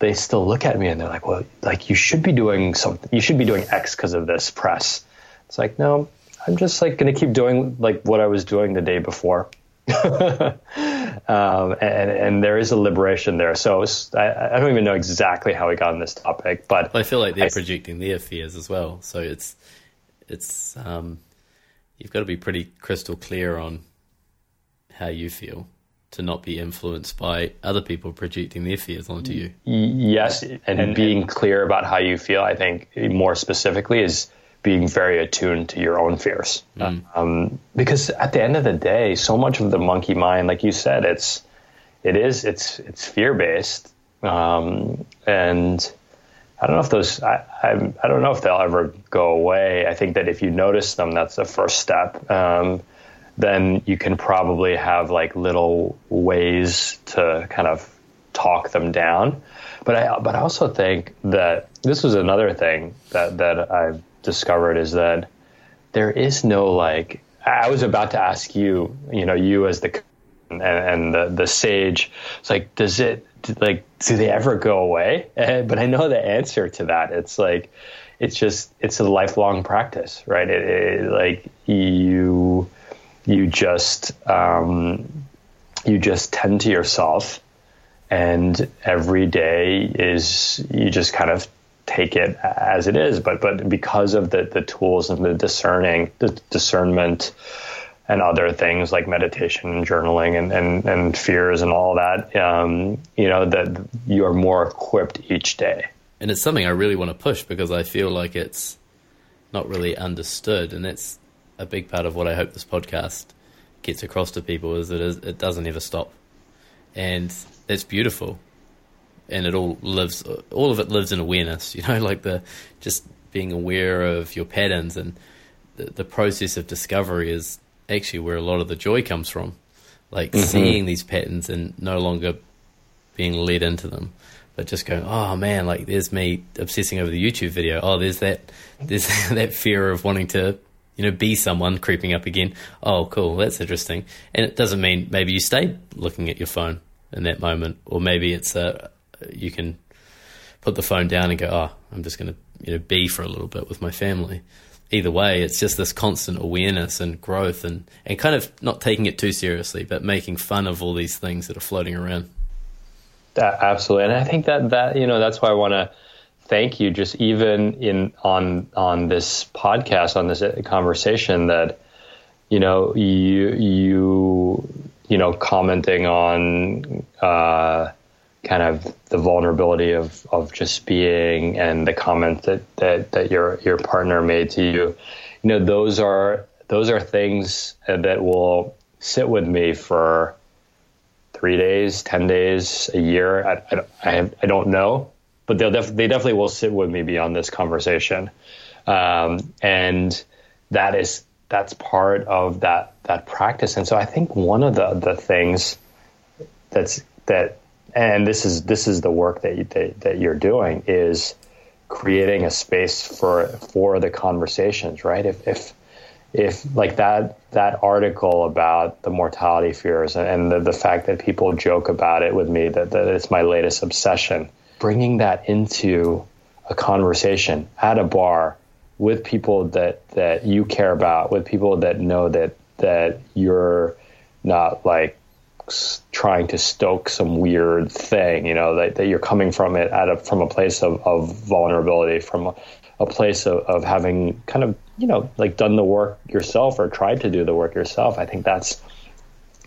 they still look at me and they're like, well, like you should be doing something, you should be doing X because of this press. It's like, no, I'm just like going to keep doing like what I was doing the day before. [LAUGHS] um, and, and there is a liberation there. So I, I, don't even know exactly how we got on this topic, but I feel like they're I, projecting their fears as well. So it's it's um, you've got to be pretty crystal clear on how you feel to not be influenced by other people projecting their fears onto you. Yes, and, and being and, clear about how you feel. I think more specifically is being very attuned to your own fears. Mm. Um, because at the end of the day, so much of the monkey mind, like you said, it's it is it's it's fear based, um, and I don't know if those I, I, I don't know if they'll ever go away. I think that if you notice them, that's the first step. Um, then you can probably have like little ways to kind of talk them down. But I but I also think that this was another thing that that I've discovered is that there is no like I was about to ask you, you know, you as the and, and the the sage. It's like, does it like do they ever go away? [LAUGHS] but I know the answer to that. It's like it's just it's a lifelong practice, right? It, it, like you you just um, you just tend to yourself, and every day is you just kind of take it as it is. But but because of the the tools and the discerning, the discernment, and other things like meditation and journaling and and, and fears and all that, um, you know that you are more equipped each day. And it's something I really want to push because I feel like it's not really understood, and it's a big part of what I hope this podcast gets across to people is that it doesn't ever stop, and it's beautiful and it all lives all of it lives in awareness [LAUGHS] you know like the just being aware of your patterns and the, the process of discovery is actually where a lot of the joy comes from. Like mm-hmm. seeing these patterns and no longer being led into them but just going oh man like there's me obsessing over the youtube video. Oh there's that there's [LAUGHS] that fear of wanting to you know be someone creeping up again. Oh cool that's interesting. And it doesn't mean maybe you stay looking at your phone in that moment or maybe it's a you can put the phone down and go, oh, I'm just going to you know be for a little bit with my family. Either way, it's just this constant awareness and growth, and and kind of not taking it too seriously, but making fun of all these things that are floating around. That, absolutely, and I think that that you know that's why I want to thank you. Just even in on on this podcast, on this conversation, that you know you you you know commenting on. Uh, kind of the vulnerability of, of just being and the comment that, that, that your your partner made to you, you know, those are those are things that will sit with me for three days, ten days, a year. I, I, I don't know, but they'll def- they definitely will sit with me beyond this conversation, um, and that is that's part of that that practice. And so I think one of the the things that's that and this is this is the work that, you, that that you're doing is creating a space for for the conversations, right? If if if like that that article about the mortality fears and the, the fact that people joke about it with me that, that it's my latest obsession, bringing that into a conversation at a bar with people that that you care about, with people that know that that you're not like trying to stoke some weird thing, you know, that, that you're coming from it at a, from a place of, of vulnerability, from a, a place of, of having kind of, you know, like done the work yourself or tried to do the work yourself. I think that's,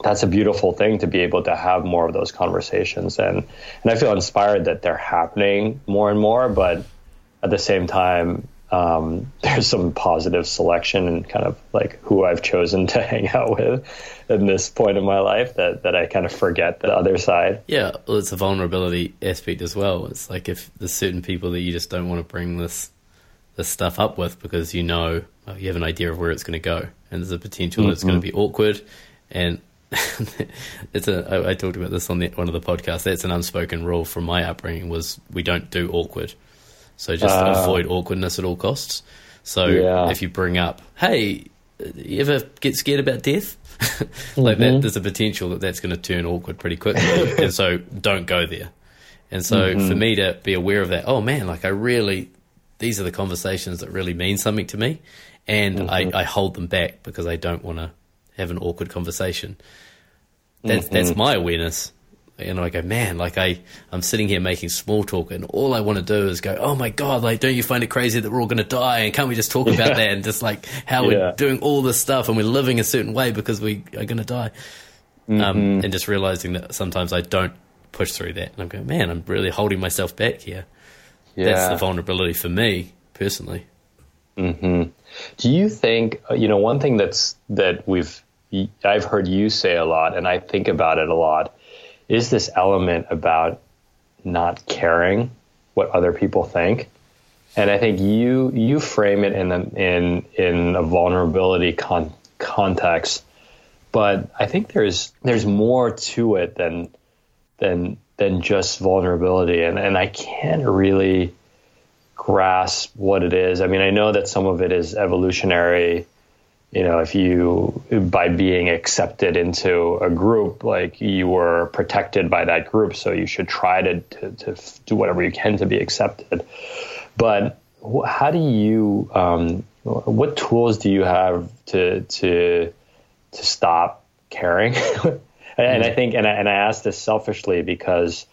that's a beautiful thing to be able to have more of those conversations. And, and I feel inspired that they're happening more and more, but at the same time, um, [LAUGHS] there's some positive selection and kind of like who I've chosen [LAUGHS] to hang out with in this point in my life that, that I kind of forget the other side. Yeah, well, it's a vulnerability aspect as well. It's like if there's certain people that you just don't want to bring this this stuff up with because you know oh, you have an idea of where it's going to go, and there's a potential mm-hmm. it's going to be awkward, and [LAUGHS] it's a. I, I talked about this on the, one of the podcasts. That's an unspoken rule from my upbringing was we don't do awkward, so just uh, avoid awkwardness at all costs. So yeah. if you bring up, hey, you ever get scared about death? [LAUGHS] like mm-hmm. that, there's a potential that that's going to turn awkward pretty quickly, [LAUGHS] and so don't go there. And so mm-hmm. for me to be aware of that, oh man, like I really, these are the conversations that really mean something to me, and mm-hmm. I, I, hold them back because I don't want to have an awkward conversation. That's mm-hmm. that's my awareness. And I go, man, like I, I'm sitting here making small talk, and all I want to do is go, oh my god, like, don't you find it crazy that we're all going to die, and can't we just talk about that, and just like how yeah. we're doing all this stuff, and we're living a certain way because we are going to die, um, mm-hmm. and just realizing that sometimes I don't push through that, and I'm going, man, I'm really holding myself back here. Yeah. That's the vulnerability for me personally. Mm-hmm. Do you think uh, you know one thing that's that we've I've heard you say a lot, and I think about it a lot, is this element about not caring what other people think. And I think you you frame it in a, in in a vulnerability con- context, but I think there's there's more to it than than than just vulnerability, and and I can't really grasp what it is. I mean, I know that some of it is evolutionary you know, if you, by being accepted into a group, like you were protected by that group, so you should try to, to, to do whatever you can to be accepted. But how do you, um, what tools do you have to, to, to stop caring? [LAUGHS] and I think, and I, and I ask this selfishly because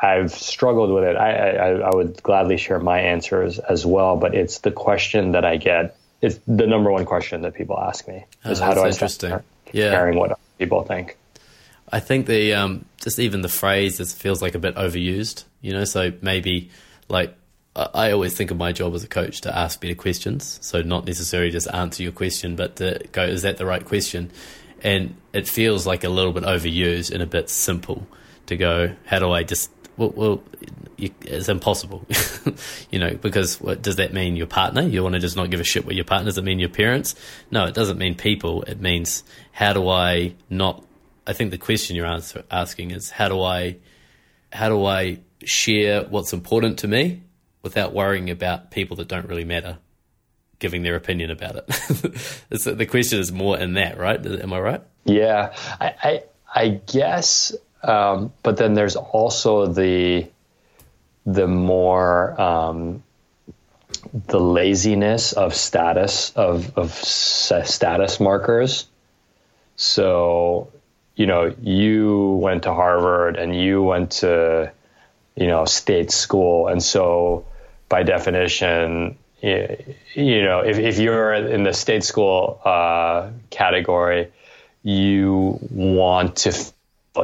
I've struggled with it. I, I, I would gladly share my answers as well, but it's the question that I get it's the number one question that people ask me is oh, how do I start yeah. caring what people think. I think the um, just even the phrase just feels like a bit overused, you know. So maybe like I always think of my job as a coach to ask better questions. So not necessarily just answer your question, but to go, is that the right question? And it feels like a little bit overused and a bit simple to go, how do I just well, well it's impossible, [LAUGHS] you know, because what does that mean? Your partner? You want to just not give a shit what your partner? Does it mean your parents? No, it doesn't mean people. It means how do I not? I think the question you're answer, asking is how do I, how do I share what's important to me without worrying about people that don't really matter giving their opinion about it. [LAUGHS] the question is more in that, right? Am I right? Yeah, I, I, I guess um, but then there's also the the more um, the laziness of status of of status markers. So, you know, you went to Harvard and you went to you know state school, and so by definition, you know, if, if you're in the state school uh, category, you want to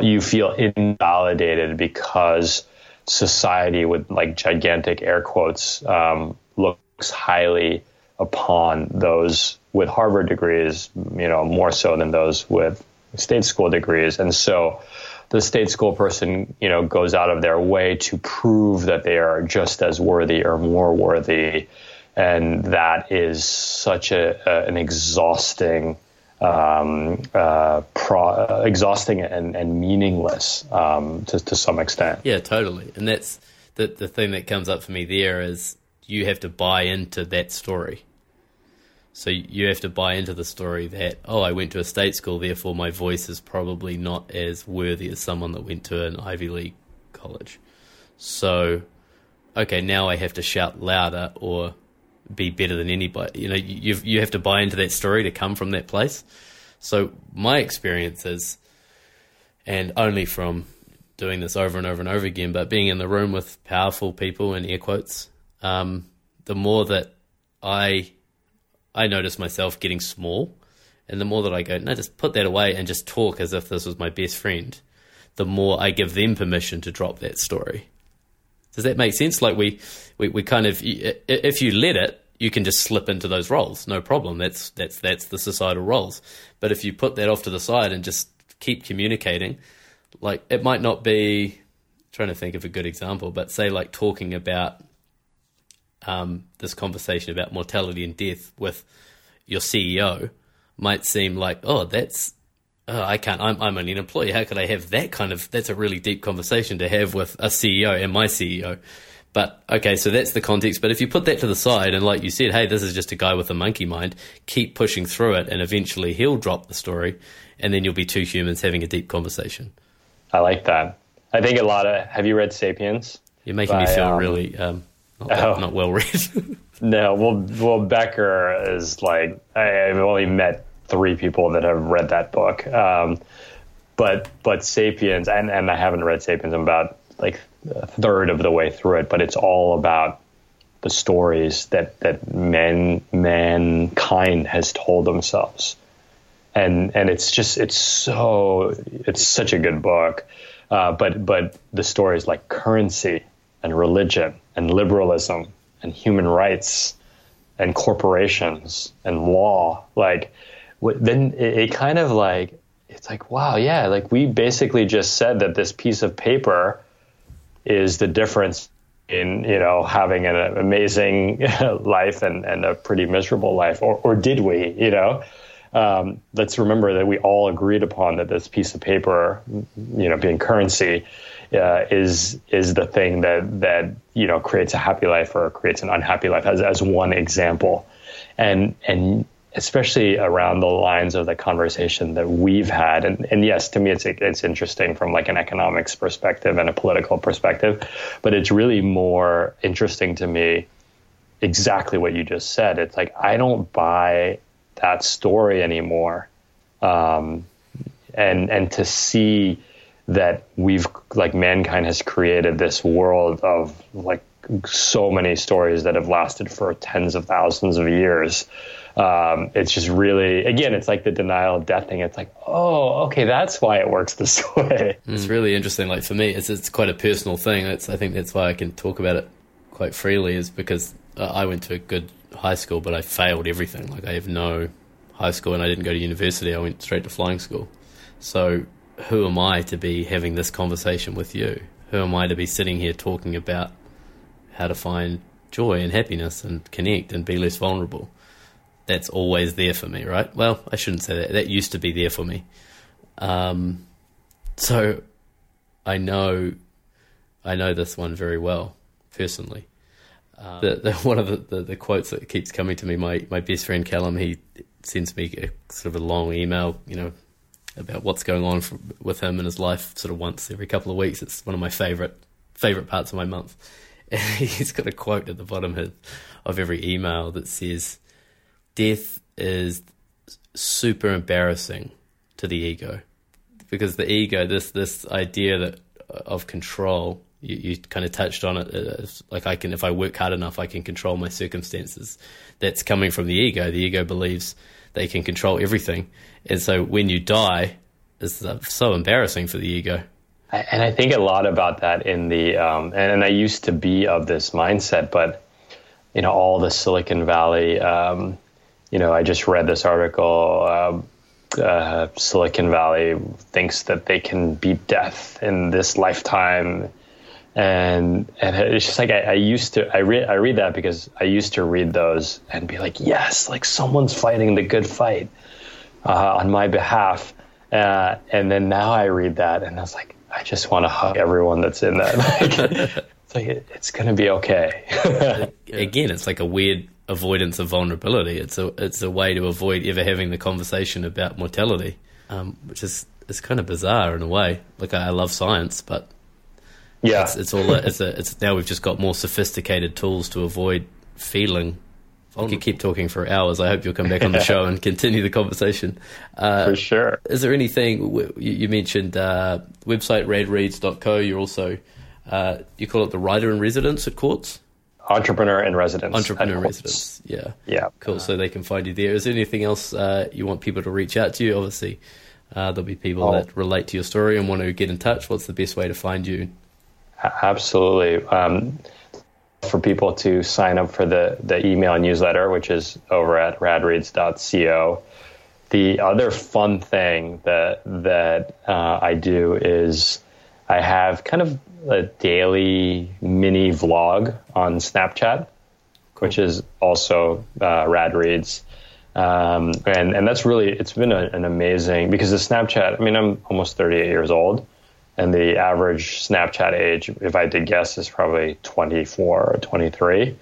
you feel invalidated because society with like gigantic air quotes um, looks highly upon those with Harvard degrees, you know, more so than those with state school degrees. And so the state school person, you know, goes out of their way to prove that they are just as worthy or more worthy. And that is such a, a an exhausting um, uh, pro- uh, exhausting and, and meaningless um, to, to some extent. Yeah, totally. And that's the, the thing that comes up for me there is you have to buy into that story. So you have to buy into the story that, oh, I went to a state school, therefore my voice is probably not as worthy as someone that went to an Ivy League college. So, okay, now I have to shout louder or be better than anybody. You know, you you have to buy into that story to come from that place. So my experience is, and only from doing this over and over and over again, but being in the room with powerful people in air quotes, um, the more that I I notice myself getting small, and the more that I go, no, just put that away and just talk as if this was my best friend, the more I give them permission to drop that story. Does that make sense? Like we, we, we kind of, if you let it, you can just slip into those roles, no problem. That's that's that's the societal roles. But if you put that off to the side and just keep communicating, like it might not be trying to think of a good example, but say like talking about um, this conversation about mortality and death with your CEO might seem like, oh, that's oh, I can't. I'm, I'm only an employee. How could I have that kind of? That's a really deep conversation to have with a CEO and my CEO. But okay, so that's the context. But if you put that to the side and, like you said, hey, this is just a guy with a monkey mind, keep pushing through it, and eventually he'll drop the story, and then you'll be two humans having a deep conversation. I like that. I think a lot of. Have you read *Sapiens*? You're making by, me feel um, really um, not, oh, not well read. [LAUGHS] no, well, well, Becker is like I, I've only met three people that have read that book. Um, but but *Sapiens*, and and I haven't read *Sapiens*. I'm about like a third of the way through it, but it's all about the stories that that men mankind has told themselves, and and it's just it's so it's such a good book, uh, but but the stories like currency and religion and liberalism and human rights and corporations and law like then it, it kind of like it's like wow yeah like we basically just said that this piece of paper is the difference in you know having an amazing [LAUGHS] life and, and a pretty miserable life or, or did we you know? Um, let's remember that we all agreed upon that this piece of paper you know being currency uh, is is the thing that that you know creates a happy life or creates an unhappy life as, as one example. And and especially around the lines of the conversation that we've had. And, and yes, to me, it's it's interesting from like an economics perspective and a political perspective, but it's really more interesting to me exactly what you just said. It's like I don't buy that story anymore, um, and and to see that we've like mankind has created this world of like so many stories that have lasted for tens of thousands of years um, it's just really again it's like the denial of death thing. It's like oh okay that's why it works this [LAUGHS] way. It's really interesting. Like for me it's, it's quite a personal thing. It's, i think that's why i can talk about it quite freely is because i went to a good high school but i failed everything. Like i have no high school and i didn't go to university. I went straight to flying school. So who am i to be having this conversation with you? Who am i to be sitting here talking about how to find joy and happiness and connect and be less vulnerable that's always there for me, right? Well, I shouldn't say that. That used to be there for me. Um, so I know, I know this one very well personally. Um, the, the, [LAUGHS] one of the, the, the, quotes that keeps coming to me, my, my best friend Callum, he sends me a, sort of a long email, you know, about what's going on for, with him in his life, sort of once every couple of weeks. It's one of my favorite favorite parts of my month. [LAUGHS] And he's got a quote at the bottom of, of every email that says, death is super embarrassing to the ego because the ego, this this idea that of control, you, you kind of touched on it. like I can, if I work hard enough, I can control my circumstances. That's coming from the ego. The ego believes they can control everything, and so when you die, it's so embarrassing for the ego. And I think a lot about that in the, um, and, I used to be of this mindset, but you know, all the Silicon Valley um, you know, I just read this article. Uh, uh, Silicon Valley thinks that they can beat death in this lifetime, and and it's just like I, I used to. I read I read that because I used to read those and be like, yes, like someone's fighting the good fight uh, on my behalf. Uh, and then now I read that and I was like, I just want to hug everyone that's in that. [LAUGHS] Like, it's like it, it's gonna be okay. [LAUGHS] Again, it's like a weird avoidance of vulnerability. It's a it's a way to avoid ever having the conversation about mortality, um, which is is kind of bizarre in a way. Like I, I love science, but yeah, it's, it's all it's a, it's now we've just got more sophisticated tools to avoid feeling. I could keep talking for hours. I hope you'll come back on the [LAUGHS] show and continue the conversation. Uh, for sure. Is there anything you, mentioned? Uh, website radreads.co. You're also uh, you call it the writer in residence at Quartz entrepreneur in residence. Entrepreneur in residence. Yeah. Yeah. Cool. So they can find you there. Is there anything else uh, you want people to reach out to you? Obviously, uh, there'll be people oh. that relate to your story and want to get in touch. What's the best way to find you? Absolutely. Um, for people to sign up for the, the email newsletter, which is over at radreads.co. The other fun thing that that uh, I do is I have kind of a daily mini vlog on Snapchat. which is also uh, RadReads. Um, and and that's really it's been a, an amazing because the Snapchat. I mean, I'm almost 38 years old, and the average Snapchat age, if I did guess, is probably 24 or 23.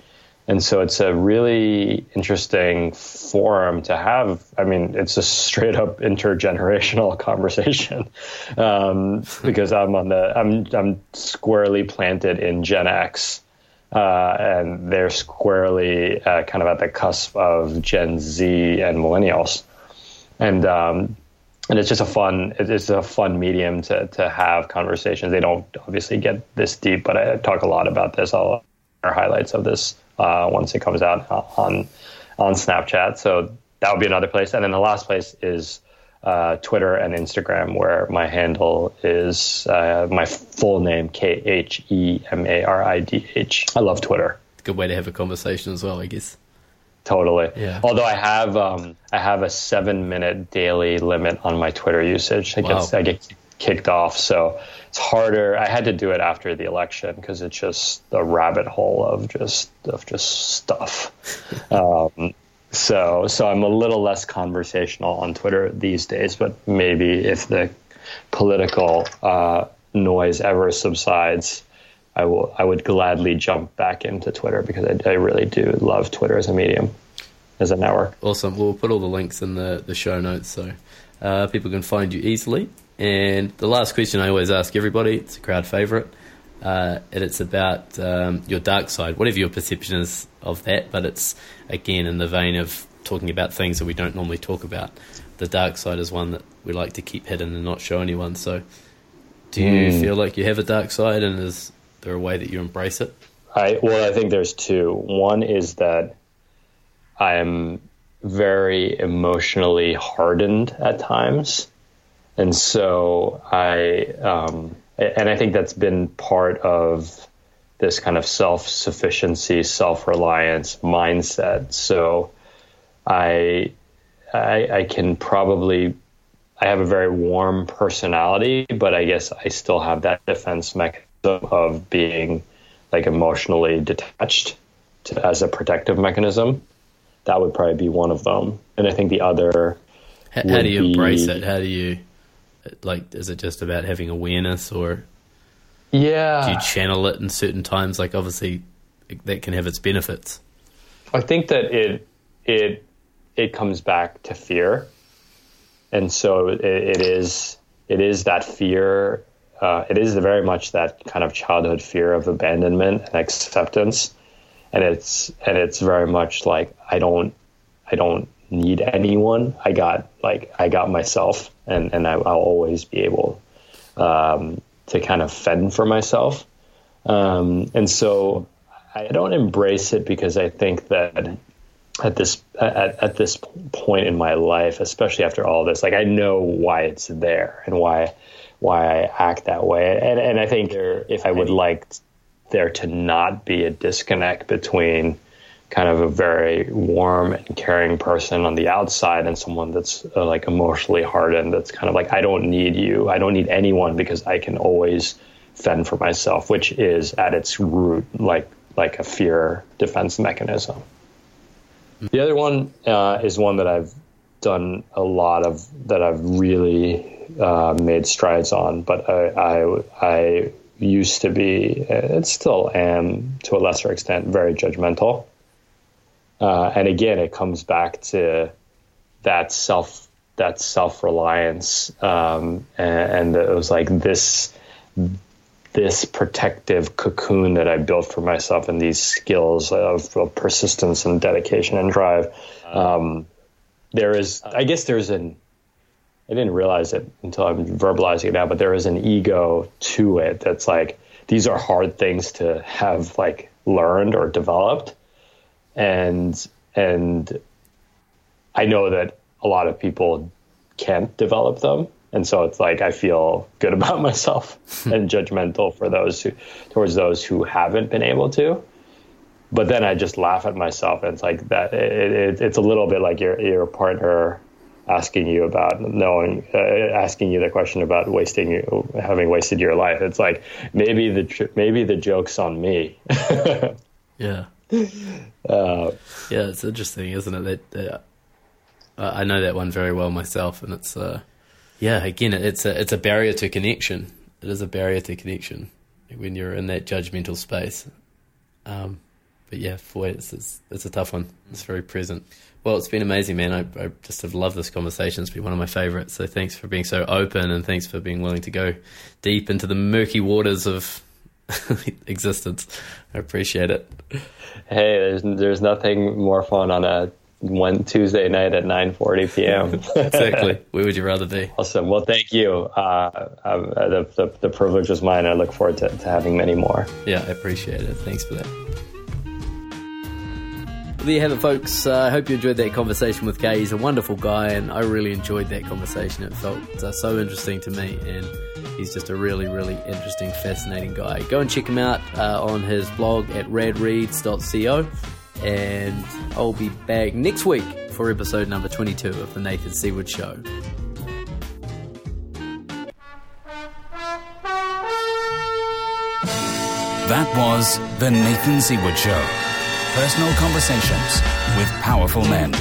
And so it's a really interesting forum to have. I mean, it's a straight up intergenerational [LAUGHS] conversation um, because I'm on the I'm I'm squarely planted in Gen X, uh, and they're squarely uh, kind of at the cusp of Gen Z and millennials, and um, and it's just a fun it's a fun medium to to have conversations. They don't obviously get this deep, but I talk a lot about this. I'll highlights of this uh, once it comes out on on Snapchat. So that would be another place. And then the last place is uh, Twitter and Instagram, where my handle is uh, my full name K H E M A R I D H. I love Twitter. Good way to have a conversation as well, I guess. Totally. Yeah. Although I have um, I have a seven minute daily limit on my Twitter usage. I Wow. get I get kicked off, so it's harder. I had to do it after the election because it's just a rabbit hole of just of just stuff. [LAUGHS] um, so so I'm a little less conversational on Twitter these days, but maybe if the political uh, noise ever subsides, I will I would gladly jump back into Twitter because I, I really do love Twitter as a medium, as a network. Awesome. We'll put all the links in the, the show notes so uh, people can find you easily. And the last question I always ask everybody, it's a crowd favorite, uh, and it's about um, your dark side, whatever your perception is of that, but it's again in the vein of talking about things that we don't normally talk about. The dark side is one that we like to keep hidden and not show anyone. So, do you Mm. feel like you have a dark side, and is there a way that you embrace it? I well, I think there's two. One is that I'm very emotionally hardened at times, and so I um, and I think that's been part of this kind of self sufficiency, self reliance mindset. So I, I I can probably I have a very warm personality, but I guess I still have that defense mechanism of being like emotionally detached to, as a protective mechanism. That would probably be one of them. And I think the other, How, how do you embrace be- it? How do you like? Is it just about having awareness, or yeah, do you channel it in certain times? Like obviously, that can have its benefits. I think that it it it comes back to fear, and so it, it is it is that fear. Uh, it is very much that kind of childhood fear of abandonment and acceptance, and it's and it's very much like I don't I don't need anyone. I got like I got myself, and and I, I'll always be able um, to kind of fend for myself. Um, and so I don't embrace it because I think that at this at, at this point in my life, especially after all this, like I know why it's there and why why I act that way. And and I think there, if I would like there to not be a disconnect between kind of a very warm and caring person on the outside and someone that's uh, like emotionally hardened that's kind of like I don't need you. I don't need anyone because I can always fend for myself, which is at its root like like a fear defense mechanism. The other one uh, is one that I've done a lot of that I've really uh, made strides on, but I, I I used to be and still am to a lesser extent very judgmental. Uh, and again, it comes back to that self that self reliance, um, and, and it was like this this protective cocoon that I built for myself and these skills of, of persistence and dedication and drive. Um, there is, I guess, there's an. I didn't realize it until I'm verbalizing it now, but there is an ego to it that's like these are hard things to have like learned or developed, and and I know that a lot of people can't develop them, and so it's like I feel good [LAUGHS] about myself and judgmental for those who towards those who haven't been able to. But then I just laugh at myself, and it's like that. It, it, it's a little bit like your your partner asking you about knowing, uh, asking you the question about wasting, having wasted your life. It's like maybe the maybe the joke's on me. [LAUGHS] Yeah. [LAUGHS] uh, yeah, it's interesting, isn't it? That uh, I know that one very well myself, and it's uh, yeah, again, it's a it's a barrier to connection. It is a barrier to connection when you're in that judgmental space. Um, but yeah, for it's, it's, it's a tough one. It's very present. Well, it's been amazing, man. I, I just have loved this conversation. It's been one of my favorites. So thanks for being so open, and thanks for being willing to go deep into the murky waters of [LAUGHS] existence. I appreciate it. Hey, there's there's nothing more fun on a one Tuesday night at 9:40 p.m. [LAUGHS] exactly. Where would you rather be? Awesome. Well, thank you. Uh, uh, the, the, the privilege was mine. I look forward to, to having many more. Yeah, I appreciate it. Thanks for that. Well, there you have it, folks. Uh, I hope you enjoyed that conversation with Khe. He's a wonderful guy, and I really enjoyed that conversation. It felt uh, so interesting to me, and he's just a really, really interesting, fascinating guy. Go and check him out uh, on his blog at radreads.co and I'll be back next week for episode number 22 of The Nathan Seaward Show. That was The Nathan Seaward Show. Personal conversations with powerful men.